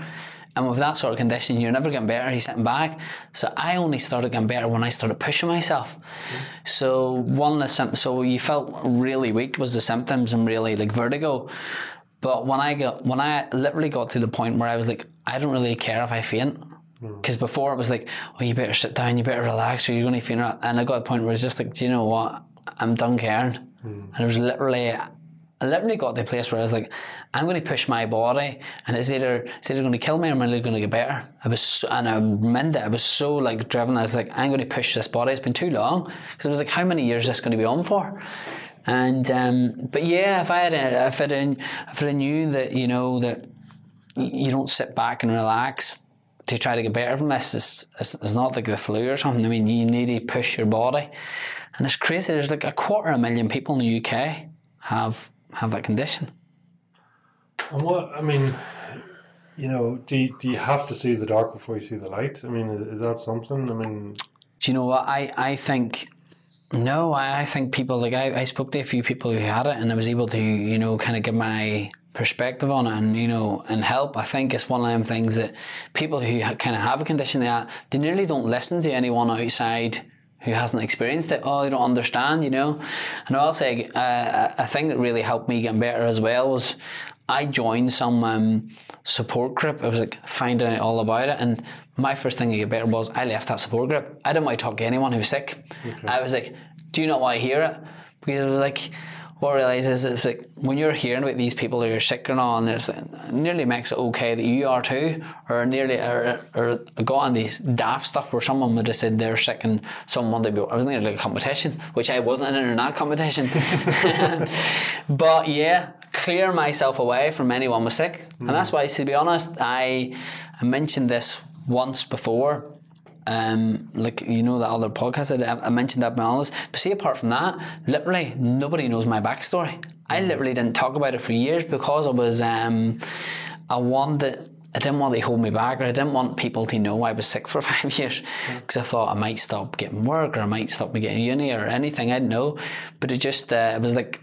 And with that sort of condition, you're never getting better. You're sitting back. So I only started getting better when I started pushing myself. So one of the symptoms, so you felt really weak was the symptoms and really like vertigo. But when I got, when I literally got to the point where I was like, I don't really care if I faint. Hmm. Because before it was like, oh, you better sit down, you better relax, or you're going to faint. And I got to the point where it's just like, do you know what? I'm done caring. Hmm. And it was literally, I literally got to the place where I was like, I'm going to push my body, and it's either it's either going to kill me or I'm really going to get better. I was, so, and I meant it. I was so like driven. I was like, I'm going to push this body. It's been too long because it was like, how many years is this going to be on for? And um, but yeah, if I had, a, if I had, if I knew that you know that you don't sit back and relax to try to get better from this. It's, it's, it's not like the flu or something. I mean, you need to push your body, and it's crazy. There's like a quarter of a million people in the UK have have that condition. And what I mean, you know, do you, do you have to see the dark before you see the light? I mean, is, is that something? I mean, Do you know what I I think? No, I, I think people like I, I spoke to a few people who had it, and I was able to you know kind of give my perspective on it and you know and help. I think it's one of them things that people who ha- kind of have a condition like that they nearly don't listen to anyone outside who hasn't experienced it. Oh, they don't understand, you know. And I'll say uh, a thing that really helped me get better as well was I joined some um, support group. I was like finding out all about it, and my first thing to get better was I left that support group. I didn't want to talk to anyone who was sick. I was like, "Do you not want to hear it?" Because it was like, what I realised is it's like when you're hearing about these people who are sick and all, and it's like, nearly makes it okay that you are too, or nearly, or, or got on these daft stuff where someone would have said they're sick and someone would be, I was nearly like a competition, which I wasn't in that competition. but yeah, clear myself away from anyone was sick, and mm. that's why, to be honest, I, I mentioned this once before um, like you know that other podcast that I, I mentioned that my honest. But see, apart from that, literally nobody knows my backstory. I literally didn't talk about it for years because I was um, I wanted. I didn't want to hold me back, or I didn't want people to know I was sick for five years because I thought I might stop getting work, or I might stop me getting uni, or anything. I didn't know, but it just uh, it was like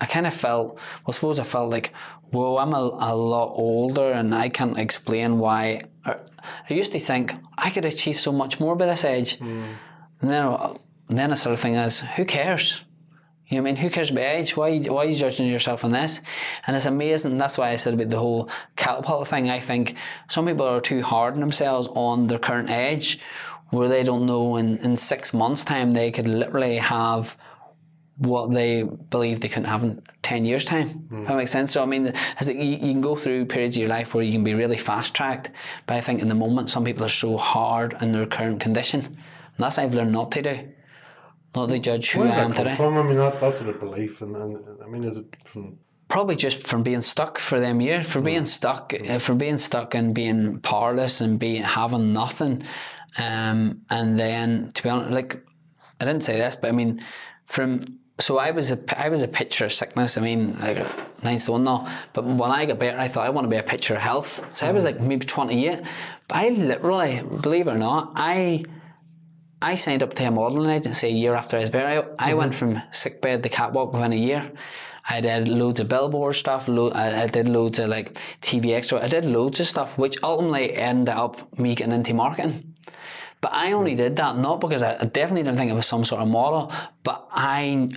I kind of felt, well, I suppose I felt like, whoa, I'm a, a lot older and I can't explain why. I used to think I could achieve so much more by this age. Mm. And then, and then I started thinking, is, who cares? You know what I mean? Who cares about age? Why, why are you judging yourself on this? And it's amazing. That's why I said about the whole catapult thing. I think some people are too hard on themselves on their current age where they don't know in, in six months' time they could literally have what they believe they couldn't have in 10 years' time. Mm. That makes sense. So, I mean, it, you, you, can go through periods of your life where you can be really fast tracked, but I think in the moment, some people are so hard in their current condition. And that's what I've learned not to do. Not to judge who I am today. From? I mean, that, that's a belief. And, and I mean, is it from probably just from being stuck for them years, for being stuck, uh, from being stuck and being powerless and being having nothing, um, and then to be honest, like I didn't say this, but I mean, from so I was a I was a picture of sickness. I mean, like nine stone now. But when I got better, I thought I want to be a picture of health. So I was like maybe twenty eight. But I literally, believe it or not, I I signed up to a modelling agency a year after I was better. I, I mm-hmm. went from sick bed to catwalk within a year. I did loads of billboard stuff. Lo- I, I, did loads of like TV extra. I did loads of stuff, which ultimately ended up me getting into marketing. But I only did that not because I, definitely didn't think it was some sort of model, but I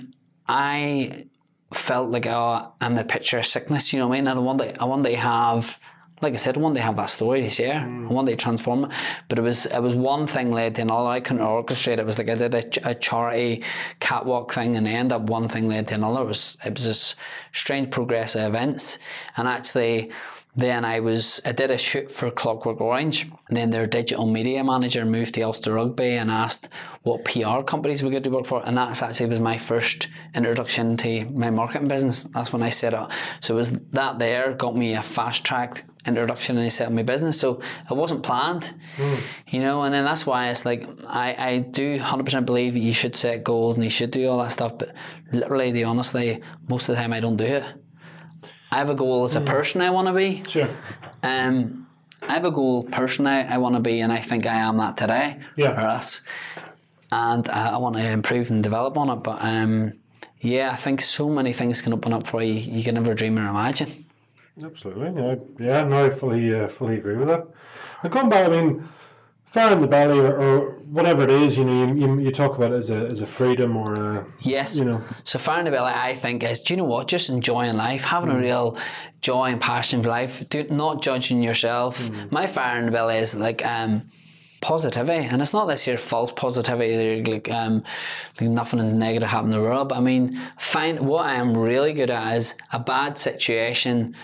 I felt like oh, I'm the picture of sickness. You know what I mean? And I to I want to have like I said, wanted to have that story to share. Mm. To transform it. But it was it was one thing led to another. I couldn't orchestrate. It was like I did a, a charity catwalk thing, and end up one thing led to another. It was it was just strange progressive events, and actually then I was I did a shoot for Clockwork Orange, and then their digital media manager moved to Ulster Rugby and asked what PR companies we could to work for, and that actually was my first introduction to my marketing business. That's when I set up. So it was that there got me a fast tracked introduction and I set up my business. So it wasn't planned, mm. you know. And then that's why it's like I I do hundred percent believe you should set goals and you should do all that stuff, but literally, the honestly, most of the time I don't do it. I have a goal as a mm. person I want to be. Sure. Um, I have a goal personally I want to be, and I think I am that today. Yeah. For us, and I, I want to improve and develop on it. But um, yeah, I think so many things can open up for you you can never dream or imagine. Absolutely. Yeah, yeah no, I fully, uh, fully agree with that. And going back, I mean, fire in the belly or, or whatever it is, you know, you, you, talk about it as a, as a freedom or a, yes, you know. So fire in the belly, I think is, do you know what? Just enjoying life, having mm. a real joy and passion for life, do, not judging yourself. Mm. My fire in the belly is like, um, positivity, and it's not this here false positivity. Like, um, like nothing is negative happening in the world. But I mean, find what I am really good at is a bad situation,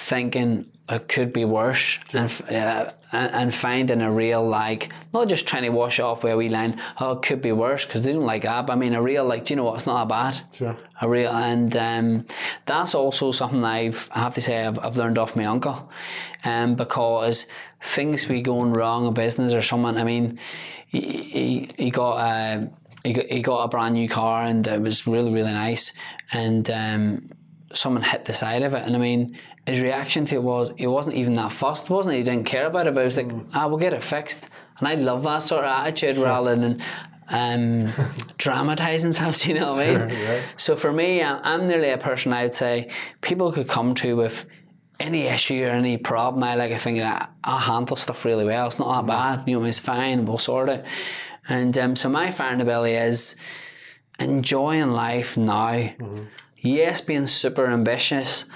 thinking it could be worse, and uh, and, finding a real like not just trying to wash off where we line oh it could be worse because they don't like that but I mean a real like do you know what? It's not that bad. Sure. A real and um, that's also something I've I have to say I've, I've learned off my uncle um, because things be going wrong in business or someone I mean he, he, he got a he got, he got a brand new car and it was really really nice and um, someone hit the side of it and I mean his reaction to it was he wasn't even that fussed, wasn't he? He didn't care about it, but he was like, mm. ah, we'll get it fixed. And I love that sort of attitude sure. rather than um, dramatizing stuff, you know what I mean? Sure, yeah. So for me, I'm nearly a person I would say people could come to with any issue or any problem. I like to think that I'll handle stuff really well. It's not that mm. bad, you know, it's fine, we'll sort it. And um, so my fire in the belly is enjoying life now. Mm-hmm. Yes, being super ambitious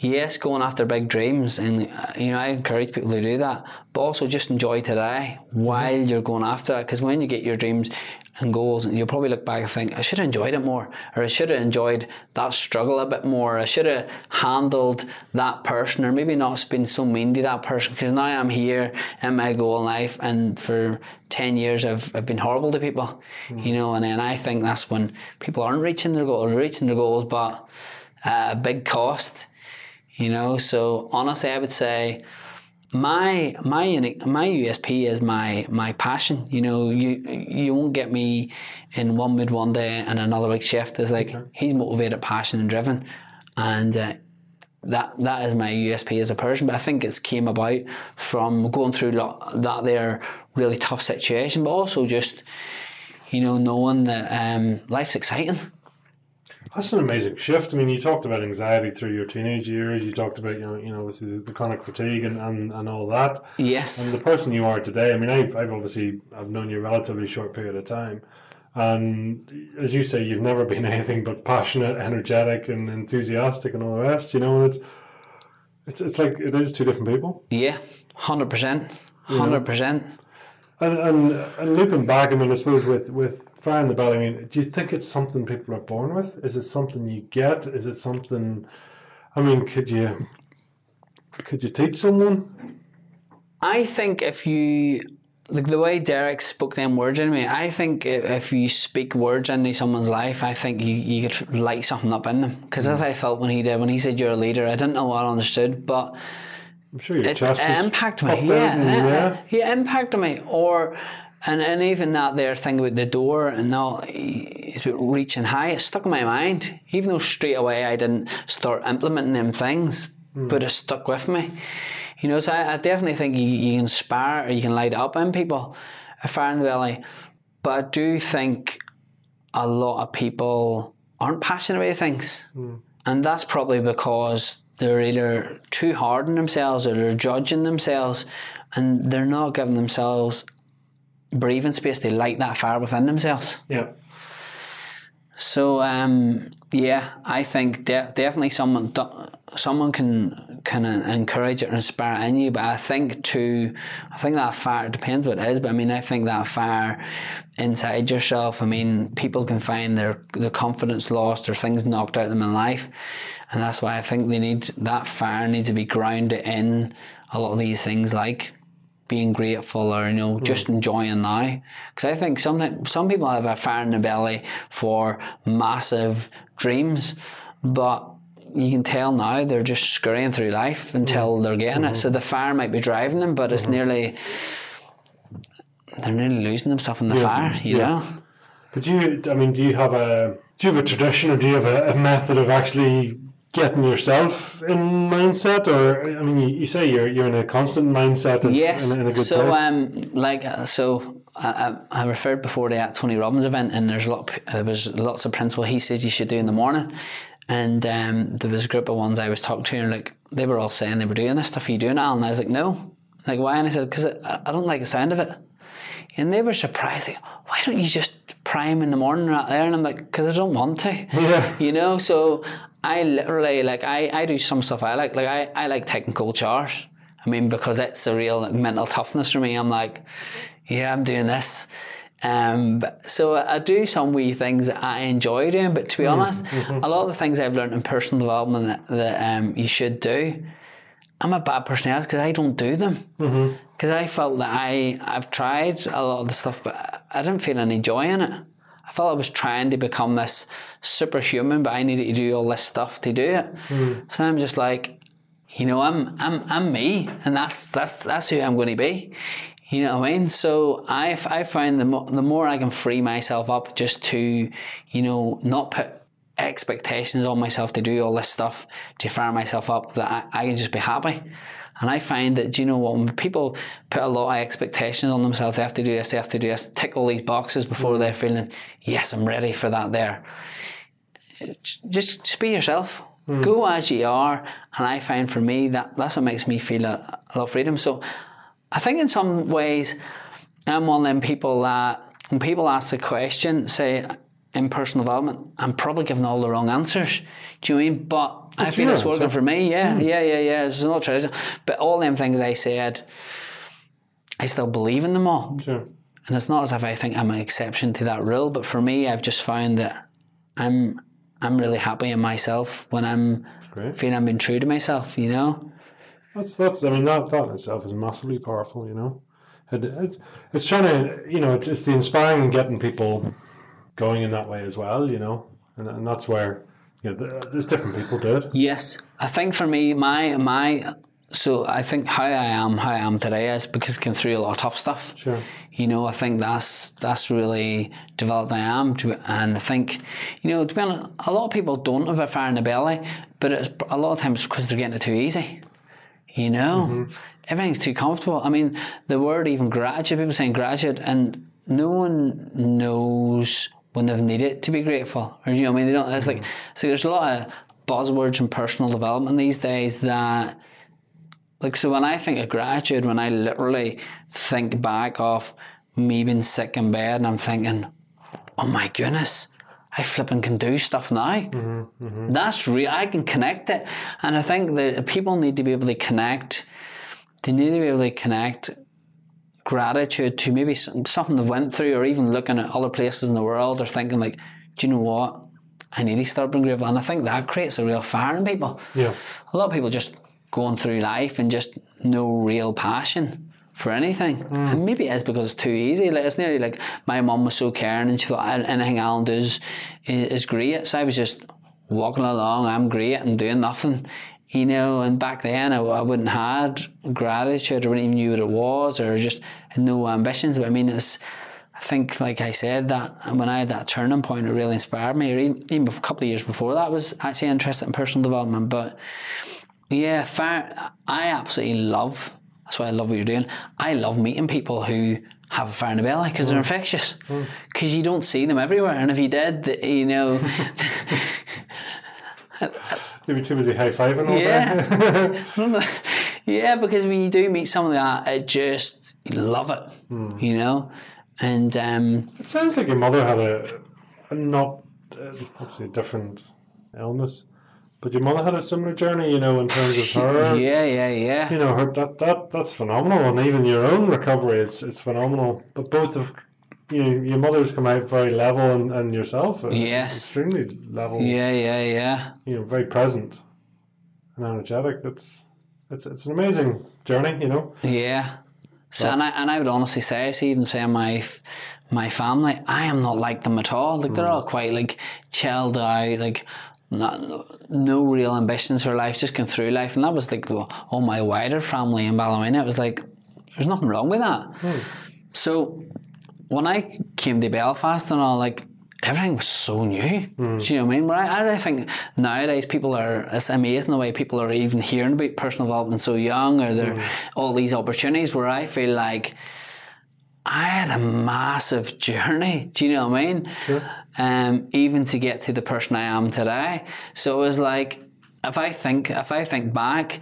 yes, going after big dreams, and uh, you know I encourage people to do that, but also just enjoy today while mm-hmm. you're going after it. Because when you get your dreams and goals, and you'll probably look back and think, I should have enjoyed it more, or I should have enjoyed that struggle a bit more. I should have handled that person, or maybe not been so mean to that person. Because now I'm here in my goal in life, and for ten years I've, I've been horrible to people, mm-hmm. you know. And then I think that's when people aren't reaching their goal, or reaching their goals, but uh, a big cost you know. So honestly, I would say my my my USP is my my passion. You know, you you won't get me in one mood one day and another week shift. It's like he's motivated, passion, and driven, and. Uh, that that is my USP as a person, but I think it's came about from going through that there really tough situation, but also just you know knowing that um, life's exciting That's an amazing shift. I mean, you talked about anxiety through your teenage years. You talked about you know you know obviously the, the chronic fatigue and, and, and all that. Yes. And the person you are today. I mean, I've I've obviously I've known you a relatively short period of time, and as you say, you've never been anything but passionate, energetic, and enthusiastic, and all the rest. You know, and it's it's it's like it is two different people. Yeah, hundred percent, hundred percent. And, and and looping back, I mean, I suppose with with fire in the belly, I mean, do you think it's something people are born with? Is it something you get? Is it something? I mean, could you could you teach someone? I think if you like the way Derek spoke them words into me, I think if you speak words into someone's life, I think you, you could light something up in them. Because as hmm. I felt when he did, when he said you're a leader, I didn't know what I understood, but I'm sure your it, chest it impacted me. Yeah, and- yeah, yeah, impacted me. Or and and even that there thing about the door and now it's reaching high, it stuck in my mind. Even though straight away I didn't start implementing them things, Hmm. but it stuck with me. You know, so I, I definitely think you, you can inspire or you can light up in people a fire in the belly. But I do think a lot of people aren't passionate about things. And that's probably because they're either too hard on themselves or they're judging themselves and they're not giving themselves breathing space to light that fire within themselves. Yeah. So um, yeah, I think de- definitely someone someone can can encourage it or inspire in you. But I think too, I think that fire depends what it is. But I mean, I think that fire inside yourself. I mean, people can find their their confidence lost or things knocked out of them in life, and that's why I think they need that fire needs to be grounded in a lot of these things like being grateful or you know just mm. enjoying now. Because I think some some people have a fire in the belly for massive dreams but you can tell now they're just scurrying through life mm-hmm. until they're getting it. So mm-hmm. the fire might be driving them but it's mm-hmm. nearly they're nearly losing themselves in the fire you yeah. know? But do you, I mean, do you have a do you have a tradition or do you have a, a method of actually getting yourself in mindset? Or I mean, you, you say you're you're in a constant mindset of Yes. in, in a good so place. um, like uh, so, I, I I referred before to that Tony Robbins event, and there's a lot. Of, there was lots of principle he said you should do in the morning, and um, there was a group of ones I was talking to, and like they were all saying they were doing this stuff. Are you doing it? And I was like, no. Like why? And I said, because I, I don't like the sound of it. And they were surprised. Like, why don't you just prime in the morning right there? And I'm like, because I don't want to. Yeah. You know, so I literally like I, I do some stuff I like. Like I, I like taking cold showers. I mean, because it's a real mental toughness for me. I'm like, yeah, I'm doing this. Um, so I do some wee things that I enjoy doing, but to be honest, a lot of the things I've learned in personal development that, that um, you should do, I'm a bad personality because I don't do them. Because I felt that I I've tried a lot of the stuff, but I didn't feel any joy in it. I felt I was trying to become this superhuman, but I needed to do all this stuff to do it. Hmm. So I'm just like, you know, I'm I'm I'm me, and that's that's that's who I'm going to be. You know what I mean? So I I find the mo- the more I can free myself up just to, you know, not put expectations on myself to do all this stuff to fire myself up that I, I can just be happy. And I find that, do you know what, when people put a lot of expectations on themselves, they have to do this, they have to do this, tick all these boxes before they're feeling, yes, I'm ready for that there. Just, just be yourself. Hmm. Go as you are. And I find for me that that's what makes me feel a, a lot of freedom. So I think in some ways, I'm one of them people that when people ask the question, say in personal development, I'm probably giving all the wrong answers. Do you know I mean? But I feel it's working for me. Yeah, yeah, yeah, yeah. It's not tradition. But all them things I said, I still believe in them all. sure. And it's not as if I think I'm an exception to that rule, but for me, I've just found that I'm I'm really happy in myself when I'm feeling I'm being true to myself. You know? That's that's. I mean, that that in itself is massively powerful. You know, it, it, it's trying to. You know, it's it's the inspiring and getting people going in that way as well. You know, and and that's where you know there's different people do it. Yes, I think for me, my my so I think how I am, how I am today is because I came through a lot of tough stuff. Sure. You know, I think that's that's really developed I am to, and I think, you know, to be honest, a lot of people don't have a fire in the belly, but it's a lot of times because they're getting it too easy. You know, mm-hmm. everything's too comfortable. I mean, the word even graduate, people saying graduate, and no one knows when they've needed to be grateful, or you know, I mean, they don't. It's like so. There's a lot of buzzwords in personal development these days that. Like so, when I think of gratitude, when I literally think back of me being sick in bed, and I'm thinking, "Oh my goodness, I flipping can do stuff now. Mm-hmm, mm-hmm. That's real. I can connect it, and I think that people need to be able to connect. They need to be able to connect gratitude to maybe something they went through, or even looking at other places in the world, or thinking like, "Do you know what? I need to start being grateful." And I think that creates a real fire in people. Yeah. A lot of people just going through life and just no real passion for anything. And maybe it is because it's too easy. Like it's nearly like my mum was so caring and she thought "Ah, anything Alan does is, is great. So I was just walking along, I'm great and doing nothing. You know, and back then I, I wouldn't had gratitude or wouldn't even knew what it was or just no ambitions. But I mean, it was, I think, like I said, that when I had that turning point, it really inspired me. Or even, even a couple of years before that, I was actually interested in personal development. But yeah, fair. I absolutely love. That's why I love what you're doing. I love meeting people who have a fire in the belly because they're mm. infectious. Mm. Because you don't see them everywhere, and if you did, you know, You'd be too busy high fiving all day. yeah, yeah. Because when you do meet someone like that, it just you love it, you know. And um, It sounds like your mother had a, a not uh, obviously a different illness, but your mother had a similar journey. You know, in terms of her. yeah, yeah, yeah. You know, her that that that's phenomenal, and even your own recovery, is it's phenomenal. But both of you know, your mother's come out very level, and, and yourself, uh, Yes. extremely level. Yeah, yeah, yeah. You know, very present and energetic. It's it's it's an amazing journey. You know. Yeah. So and I and I would honestly say, see, even saying my my family, I am not like them at all. Like they're all quite like chilled out, like not, no real ambitions for life, just going through life, and that was like the, all my wider family in Ballymena. It was like there's nothing wrong with that. So when I came to Belfast and all, like everything was so new. Do you know what I mean? Where I, as I think nowadays, people are it's amazing the way people are even hearing about personal development so young, or there all these opportunities. Where I feel like I had a massive journey. Do you know what I mean? Um, even to get to the person I am today. So it was like, if I think, if I think back,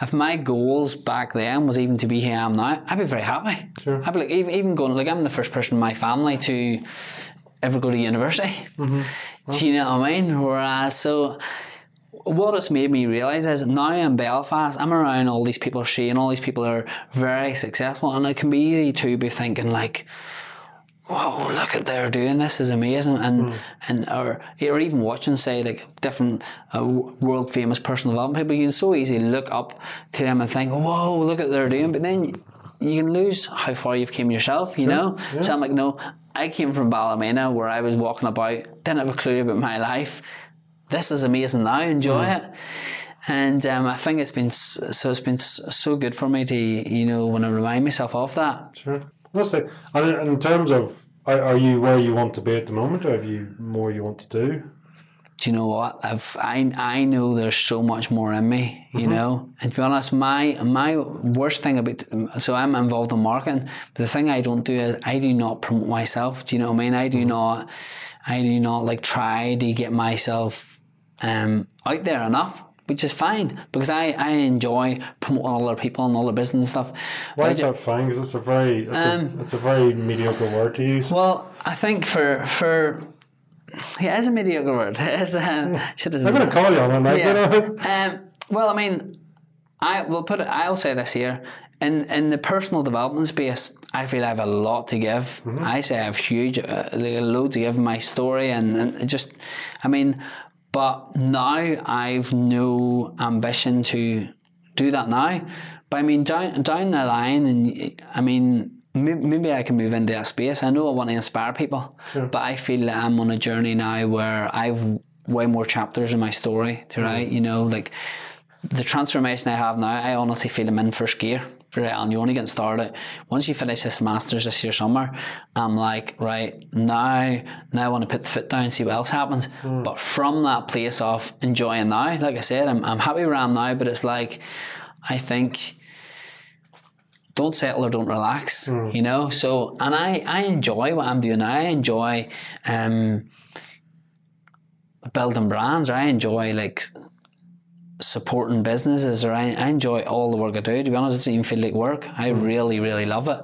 if my goals back then was even to be here I am now, I'd be very happy. Sure. I'd be like, even, even going, like, I'm the first person in my family to ever go to university. Mm-hmm. Do you know what I mean? Whereas, so what it's made me realise is now in Belfast, I'm around all these people seeing all these people are very successful, and it can be easy to be thinking like, "Whoa, look at they're doing this is amazing," and and or or even watching say like different uh, world famous personal development people, you can so easily look up to them and think, "Whoa, look at they're doing," but then you can lose how far you've came yourself, you know. So I'm like, no, I came from Ballymena where I was walking about, didn't have a clue about my life this is amazing now, enjoy it. And um, I think it's been so it's been so good for me to you know when I remind myself of that. Sure. Let's say, and in- terms of, are, you where you want to be at the moment, or have you more you want to do? Do you know what I've I I know there's so much more in me, you know. And to be honest, my my worst thing about so I'm involved in marketing, but the thing I don't do is I do not promote myself. Do you know what I mean? I do not I do not like try to get myself um, out there enough. Which is fine because I, I enjoy promoting other people and other business and stuff. Why is that fine? Because it's a very, it's, Um, a, it's a very mediocre word to use. Well, I think for for yeah, it's a mediocre word. It's uh, I'm going to call you on that. like, you know. yeah. Um, well, I mean, I will put it. I'll say this here in in the personal development space. I feel I have a lot to give. I say I have huge, uh, like a load to give my story, and, and just, I mean, but now I've no ambition to do that now. But I mean, down down the line, and I mean, maybe I can move into that space. I know I want to inspire people, but I feel that I'm on a journey now where I've way more chapters in my story to write. You know, like the transformation I have now, I honestly feel I'm in first gear. Right, and you're only getting started. Once you finish this masters this year summer, I'm like, right now, now I want to put the foot down and see what else happens. But from that place of enjoying now, like I said, I'm I'm happy where I am now. But it's like, I think don't settle or don't relax. You know. So and I I enjoy what I'm doing. I enjoy um, building brands. Or I enjoy like supporting businesses or I, I enjoy all the work I do. To be honest, it doesn't even feel like work. I really, really love it.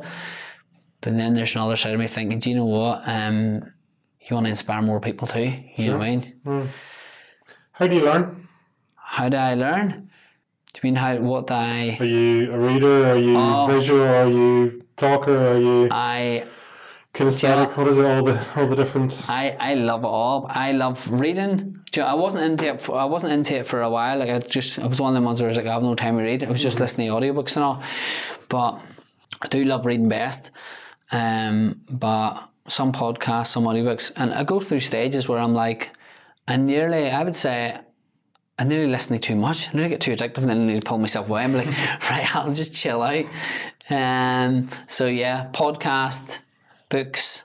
But then there's another side of me thinking, do you know what? Um, you want to inspire more people too. You know what I mean? How do you learn? How do I learn? Do you mean how what I Are you a reader? Are you Oh. visual? Are you talker? Are you I kinesthetic? What is it? All the all the different. I, I love it all. I love reading. Do you know, I wasn't into it. For, I wasn't into it for a while. Like I just, I was one of the ones where I was like, I have no time to read. I was just listening to audiobooks and all. But I do love reading best. Um, but some podcasts, some audiobooks, and I go through stages where I'm like, I nearly, I would say, I nearly listen to too much. I nearly get too addictive, and then I need to pull myself away. I'm like, right, I'll just chill out. Um, so yeah, podcast, books.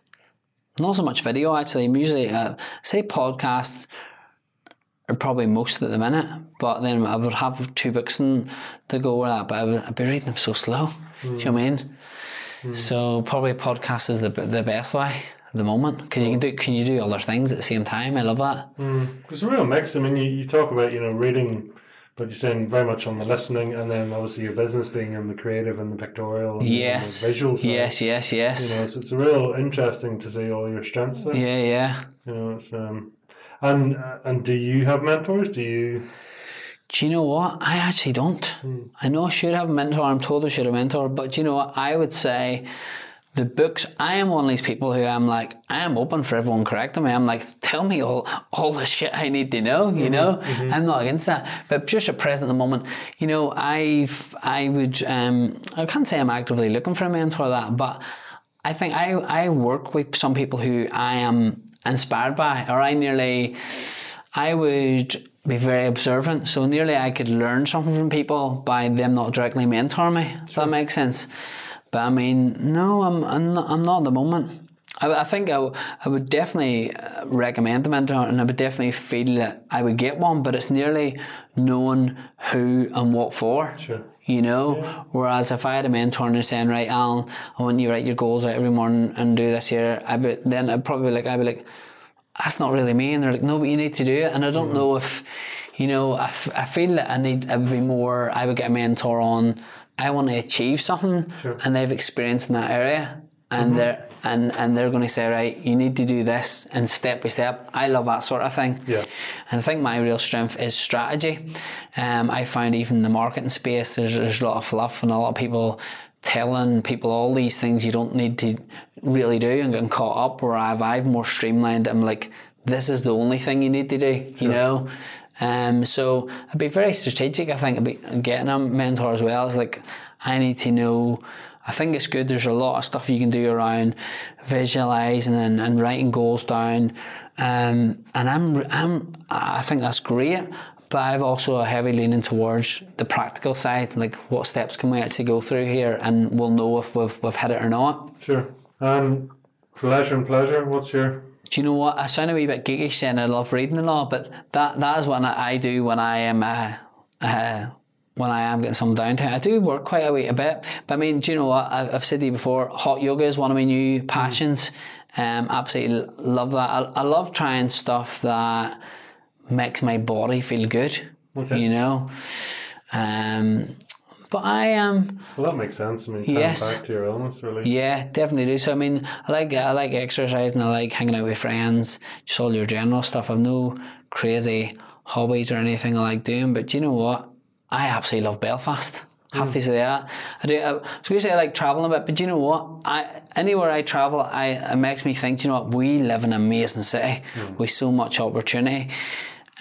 Not so much video actually. I'm usually uh, say podcasts are probably most at the minute, but then I would have two books and to go with that. But I would, I'd be reading them so slow. Do you know what I mean? So probably podcast is the the best way at the moment because you can do can you do other things at the same time. I love that. It's a real mix. I mean, you, you talk about you know reading, but you're saying very much on the listening, and then obviously your business being in the creative and the pictorial and, Yes. the visual side. Yes. Yes. You know, so it's real interesting to see all your strengths there. Yeah. Yeah. You know, it's um, and uh, and do you have mentors? Do you? Do you know what? I actually don't. I know I should have a mentor. I'm told I should have a mentor, but do you know what? I would say the books. I am one of these people who I'm like, I am open for everyone correcting me. I'm like, tell me all all the shit I need to know. You know, I'm not against that. But just at present, at the moment, you know, I've I would um I can't say I'm actively looking for a mentor or that, but I think I I work with some people who I am inspired by, or I nearly. I would be very observant, so nearly I could learn something from people by them not directly mentoring me. If that makes sense. But I mean, no, I'm I'm not, I'm not at the moment. I, I think I, w- I would definitely uh, recommend the mentor, and I would definitely feel that I would get one. But it's nearly knowing who and what for. Sure. You know, whereas if I had a mentor and they're saying, right, Alan, I want you to write your goals out every morning and do this here, I would then I'd probably be like, I'd be like, that's not really me. And they're like, no, but you need to do it. And I don't know if, you know, I, f- I feel that I need, I would be more, I would get a mentor on, I want to achieve something Sure. and they've experience in that area. And they're and, and they're going to say, right, you need to do this and step by step. I love that sort of thing. Yeah. And I think my real strength is strategy. Um, I find even in the marketing space, there's, there's a lot of fluff and a lot of people telling people all these things you don't need to really do and getting caught up. Where I've I've more streamlined. I'm like, this is the only thing you need to do. You know. Um, so I'd be very strategic. I think I'd getting a mentor as well. It's like I need to know. I think it's good. There's a lot of stuff you can do around visualizing and, and writing goals down, um, and I'm I'm I think that's great. But I've also a heavy leaning towards the practical side, like what steps can we actually go through here, and we'll know if we've we've hit it or not. Sure. Um, and pleasure, what's your Do you know what? I sound a wee bit geeky saying I love reading a lot, but that that is what I do when I am uh, uh, when I am getting some downtime. I do work quite a wee a bit, but I mean, do you know what? I, I've said to you before. Hot yoga is one of my new passions. Um, absolutely love that. I, I love trying stuff that makes my body feel good. You know. Um, but I am. Well, that makes sense. I mean, Yes. back to your illness, really. Yeah, definitely do. So I mean, I like I like exercising. I like hanging out with friends. Just all your general stuff. I've no crazy hobbies or anything I like doing. But do you know what? I absolutely love Belfast. Hmm. Have to say that. I do. I, so you say I like traveling a bit, but do you know what? I anywhere I travel, I it makes me think. Do you know what? We live in an amazing city hmm. with so much opportunity.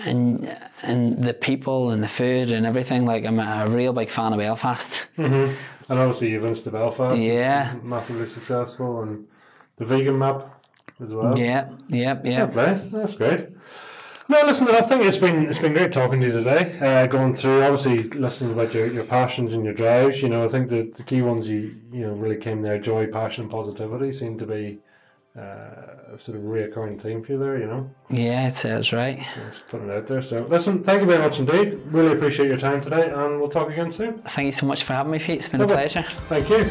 And and the people and the food and everything like I'm a real big fan of Belfast. Mhm. And obviously, you've Insta Belfast. it's Yeah. massively successful, and the vegan map as well. Yeah, yeah, yeah. play. That's great. No, listen, I think it's been it's been great talking to you today. Uh, going through, obviously, listening about your, your passions and your drives. You know, I think the, the key ones you you know really came there: joy, passion, and positivity seem to be uh, a sort of reoccurring theme for you there, you know. Yeah, it says right. Just putting it out there. So, listen, thank you very much indeed. Really appreciate your time today, and we'll talk again soon. Thank you so much for having me, Pete. It's been Lovely. a pleasure. Thank you.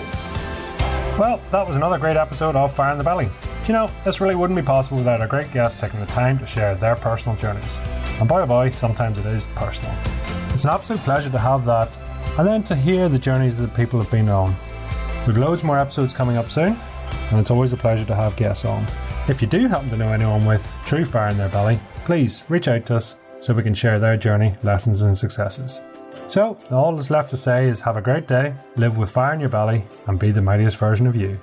Well, that was another great episode of Fire in the Belly. Do you know, this really wouldn't be possible without our great guests taking the time to share their personal journeys. And boy oh boy, sometimes it is personal. It's an absolute pleasure to have that, and then to hear the journeys that people have been on. We've loads more episodes coming up soon, and it's always a pleasure to have guests on. If you do happen to know anyone with true fire in their belly, please reach out to us so we can share their journey, lessons, and successes. So, all that's left to say is have a great day, live with fire in your belly, and be the mightiest version of you.